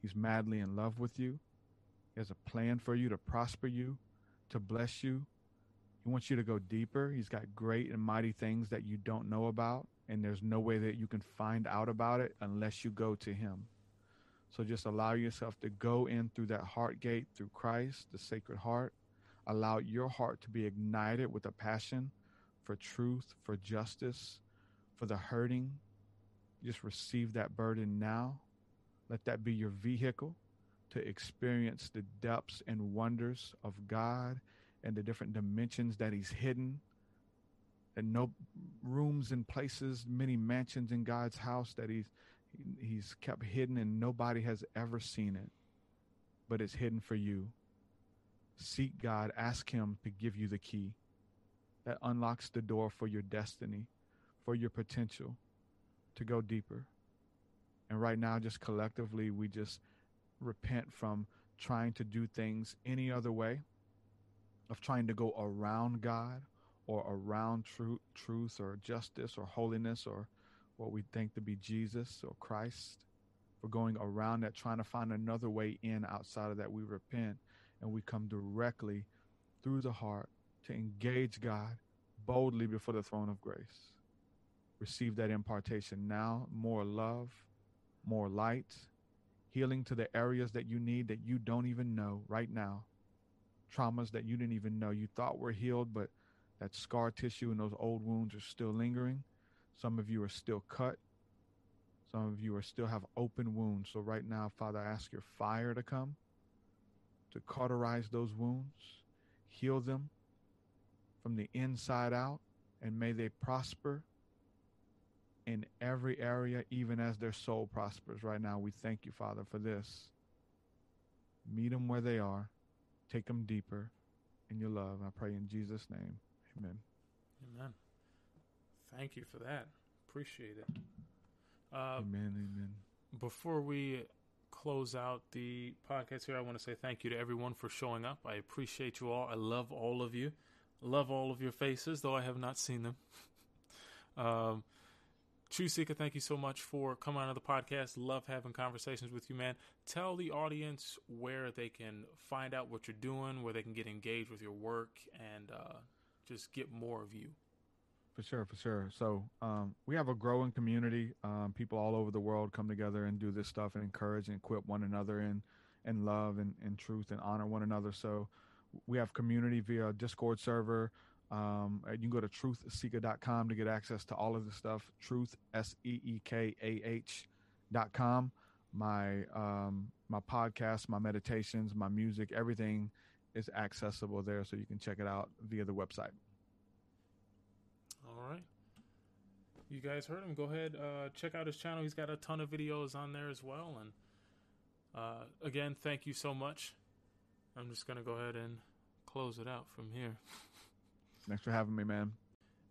He's madly in love with you. He has a plan for you to prosper you, to bless you. He wants you to go deeper. He's got great and mighty things that you don't know about, and there's no way that you can find out about it unless you go to Him. So just allow yourself to go in through that heart gate through Christ, the sacred heart. Allow your heart to be ignited with a passion for truth, for justice, for the hurting. Just receive that burden now. Let that be your vehicle to experience the depths and wonders of God and the different dimensions that He's hidden. And no rooms and places, many mansions in God's house that He's He's kept hidden and nobody has ever seen it. But it's hidden for you. Seek God, ask Him to give you the key that unlocks the door for your destiny, for your potential to go deeper. And right now, just collectively, we just repent from trying to do things any other way, of trying to go around God or around tru- truth or justice or holiness or what we think to be Jesus or Christ. We're going around that, trying to find another way in outside of that. We repent and we come directly through the heart to engage God boldly before the throne of grace. Receive that impartation now, more love, more light, healing to the areas that you need that you don't even know right now. Traumas that you didn't even know you thought were healed, but that scar tissue and those old wounds are still lingering. Some of you are still cut. Some of you are still have open wounds. So right now, Father, I ask your fire to come to cauterize those wounds, heal them from the inside out, and may they prosper in every area, even as their soul prospers. Right now, we thank you, Father, for this. Meet them where they are. take them deeper in your love. I pray in Jesus' name. Amen. Amen. Thank you for that. Appreciate it. Uh, amen. Amen. Before we close out the podcast here, I want to say thank you to everyone for showing up. I appreciate you all. I love all of you. Love all of your faces, though I have not seen them. <laughs> um, TruthSeekah, thank you so much for coming on the podcast. Love having conversations with you, man. Tell the audience where they can find out what you're doing, where they can get engaged with your work, and uh, just get more of you. For sure, for sure. So um, we have a growing community. Um, people all over the world come together and do this stuff and encourage and equip one another in, in love and, and truth and honor one another. So we have community via Discord server. Um, you can go to truthseekah.com to get access to all of the stuff. Truth, S E E K A H dot com. My um, my podcast, my meditations, my music, everything is accessible there, so you can check it out via the website. All right. You guys heard him. Go ahead, uh, check out his channel. He's got a ton of videos on there as well. And uh, again, thank you so much. I'm just gonna go ahead and close it out from here. <laughs> Thanks for having me, man.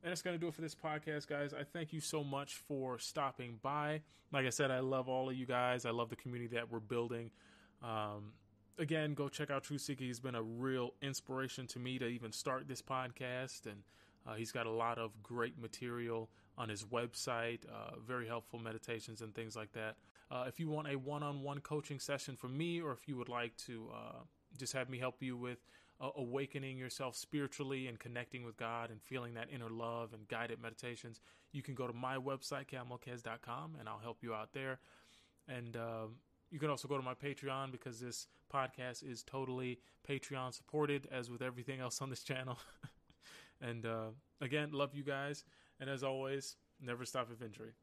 And that's going to do it for this podcast, guys. I thank you so much for stopping by. Like I said, I love all of you guys. I love the community that we're building. Um, again, go check out TruthSeekah. He's been a real inspiration to me to even start this podcast. And uh, he's got a lot of great material on his website, uh, very helpful meditations and things like that. Uh, if you want a one on one coaching session from me, or if you would like to uh, just have me help you with uh, awakening yourself spiritually and connecting with God and feeling that inner love and guided meditations, you can go to my website, calmelkez.com, and I'll help you out there. And um, you can also go to my Patreon because this podcast is totally Patreon supported, as with everything else on this channel. <laughs> and uh, again, love you guys. And as always, never stop adventuring.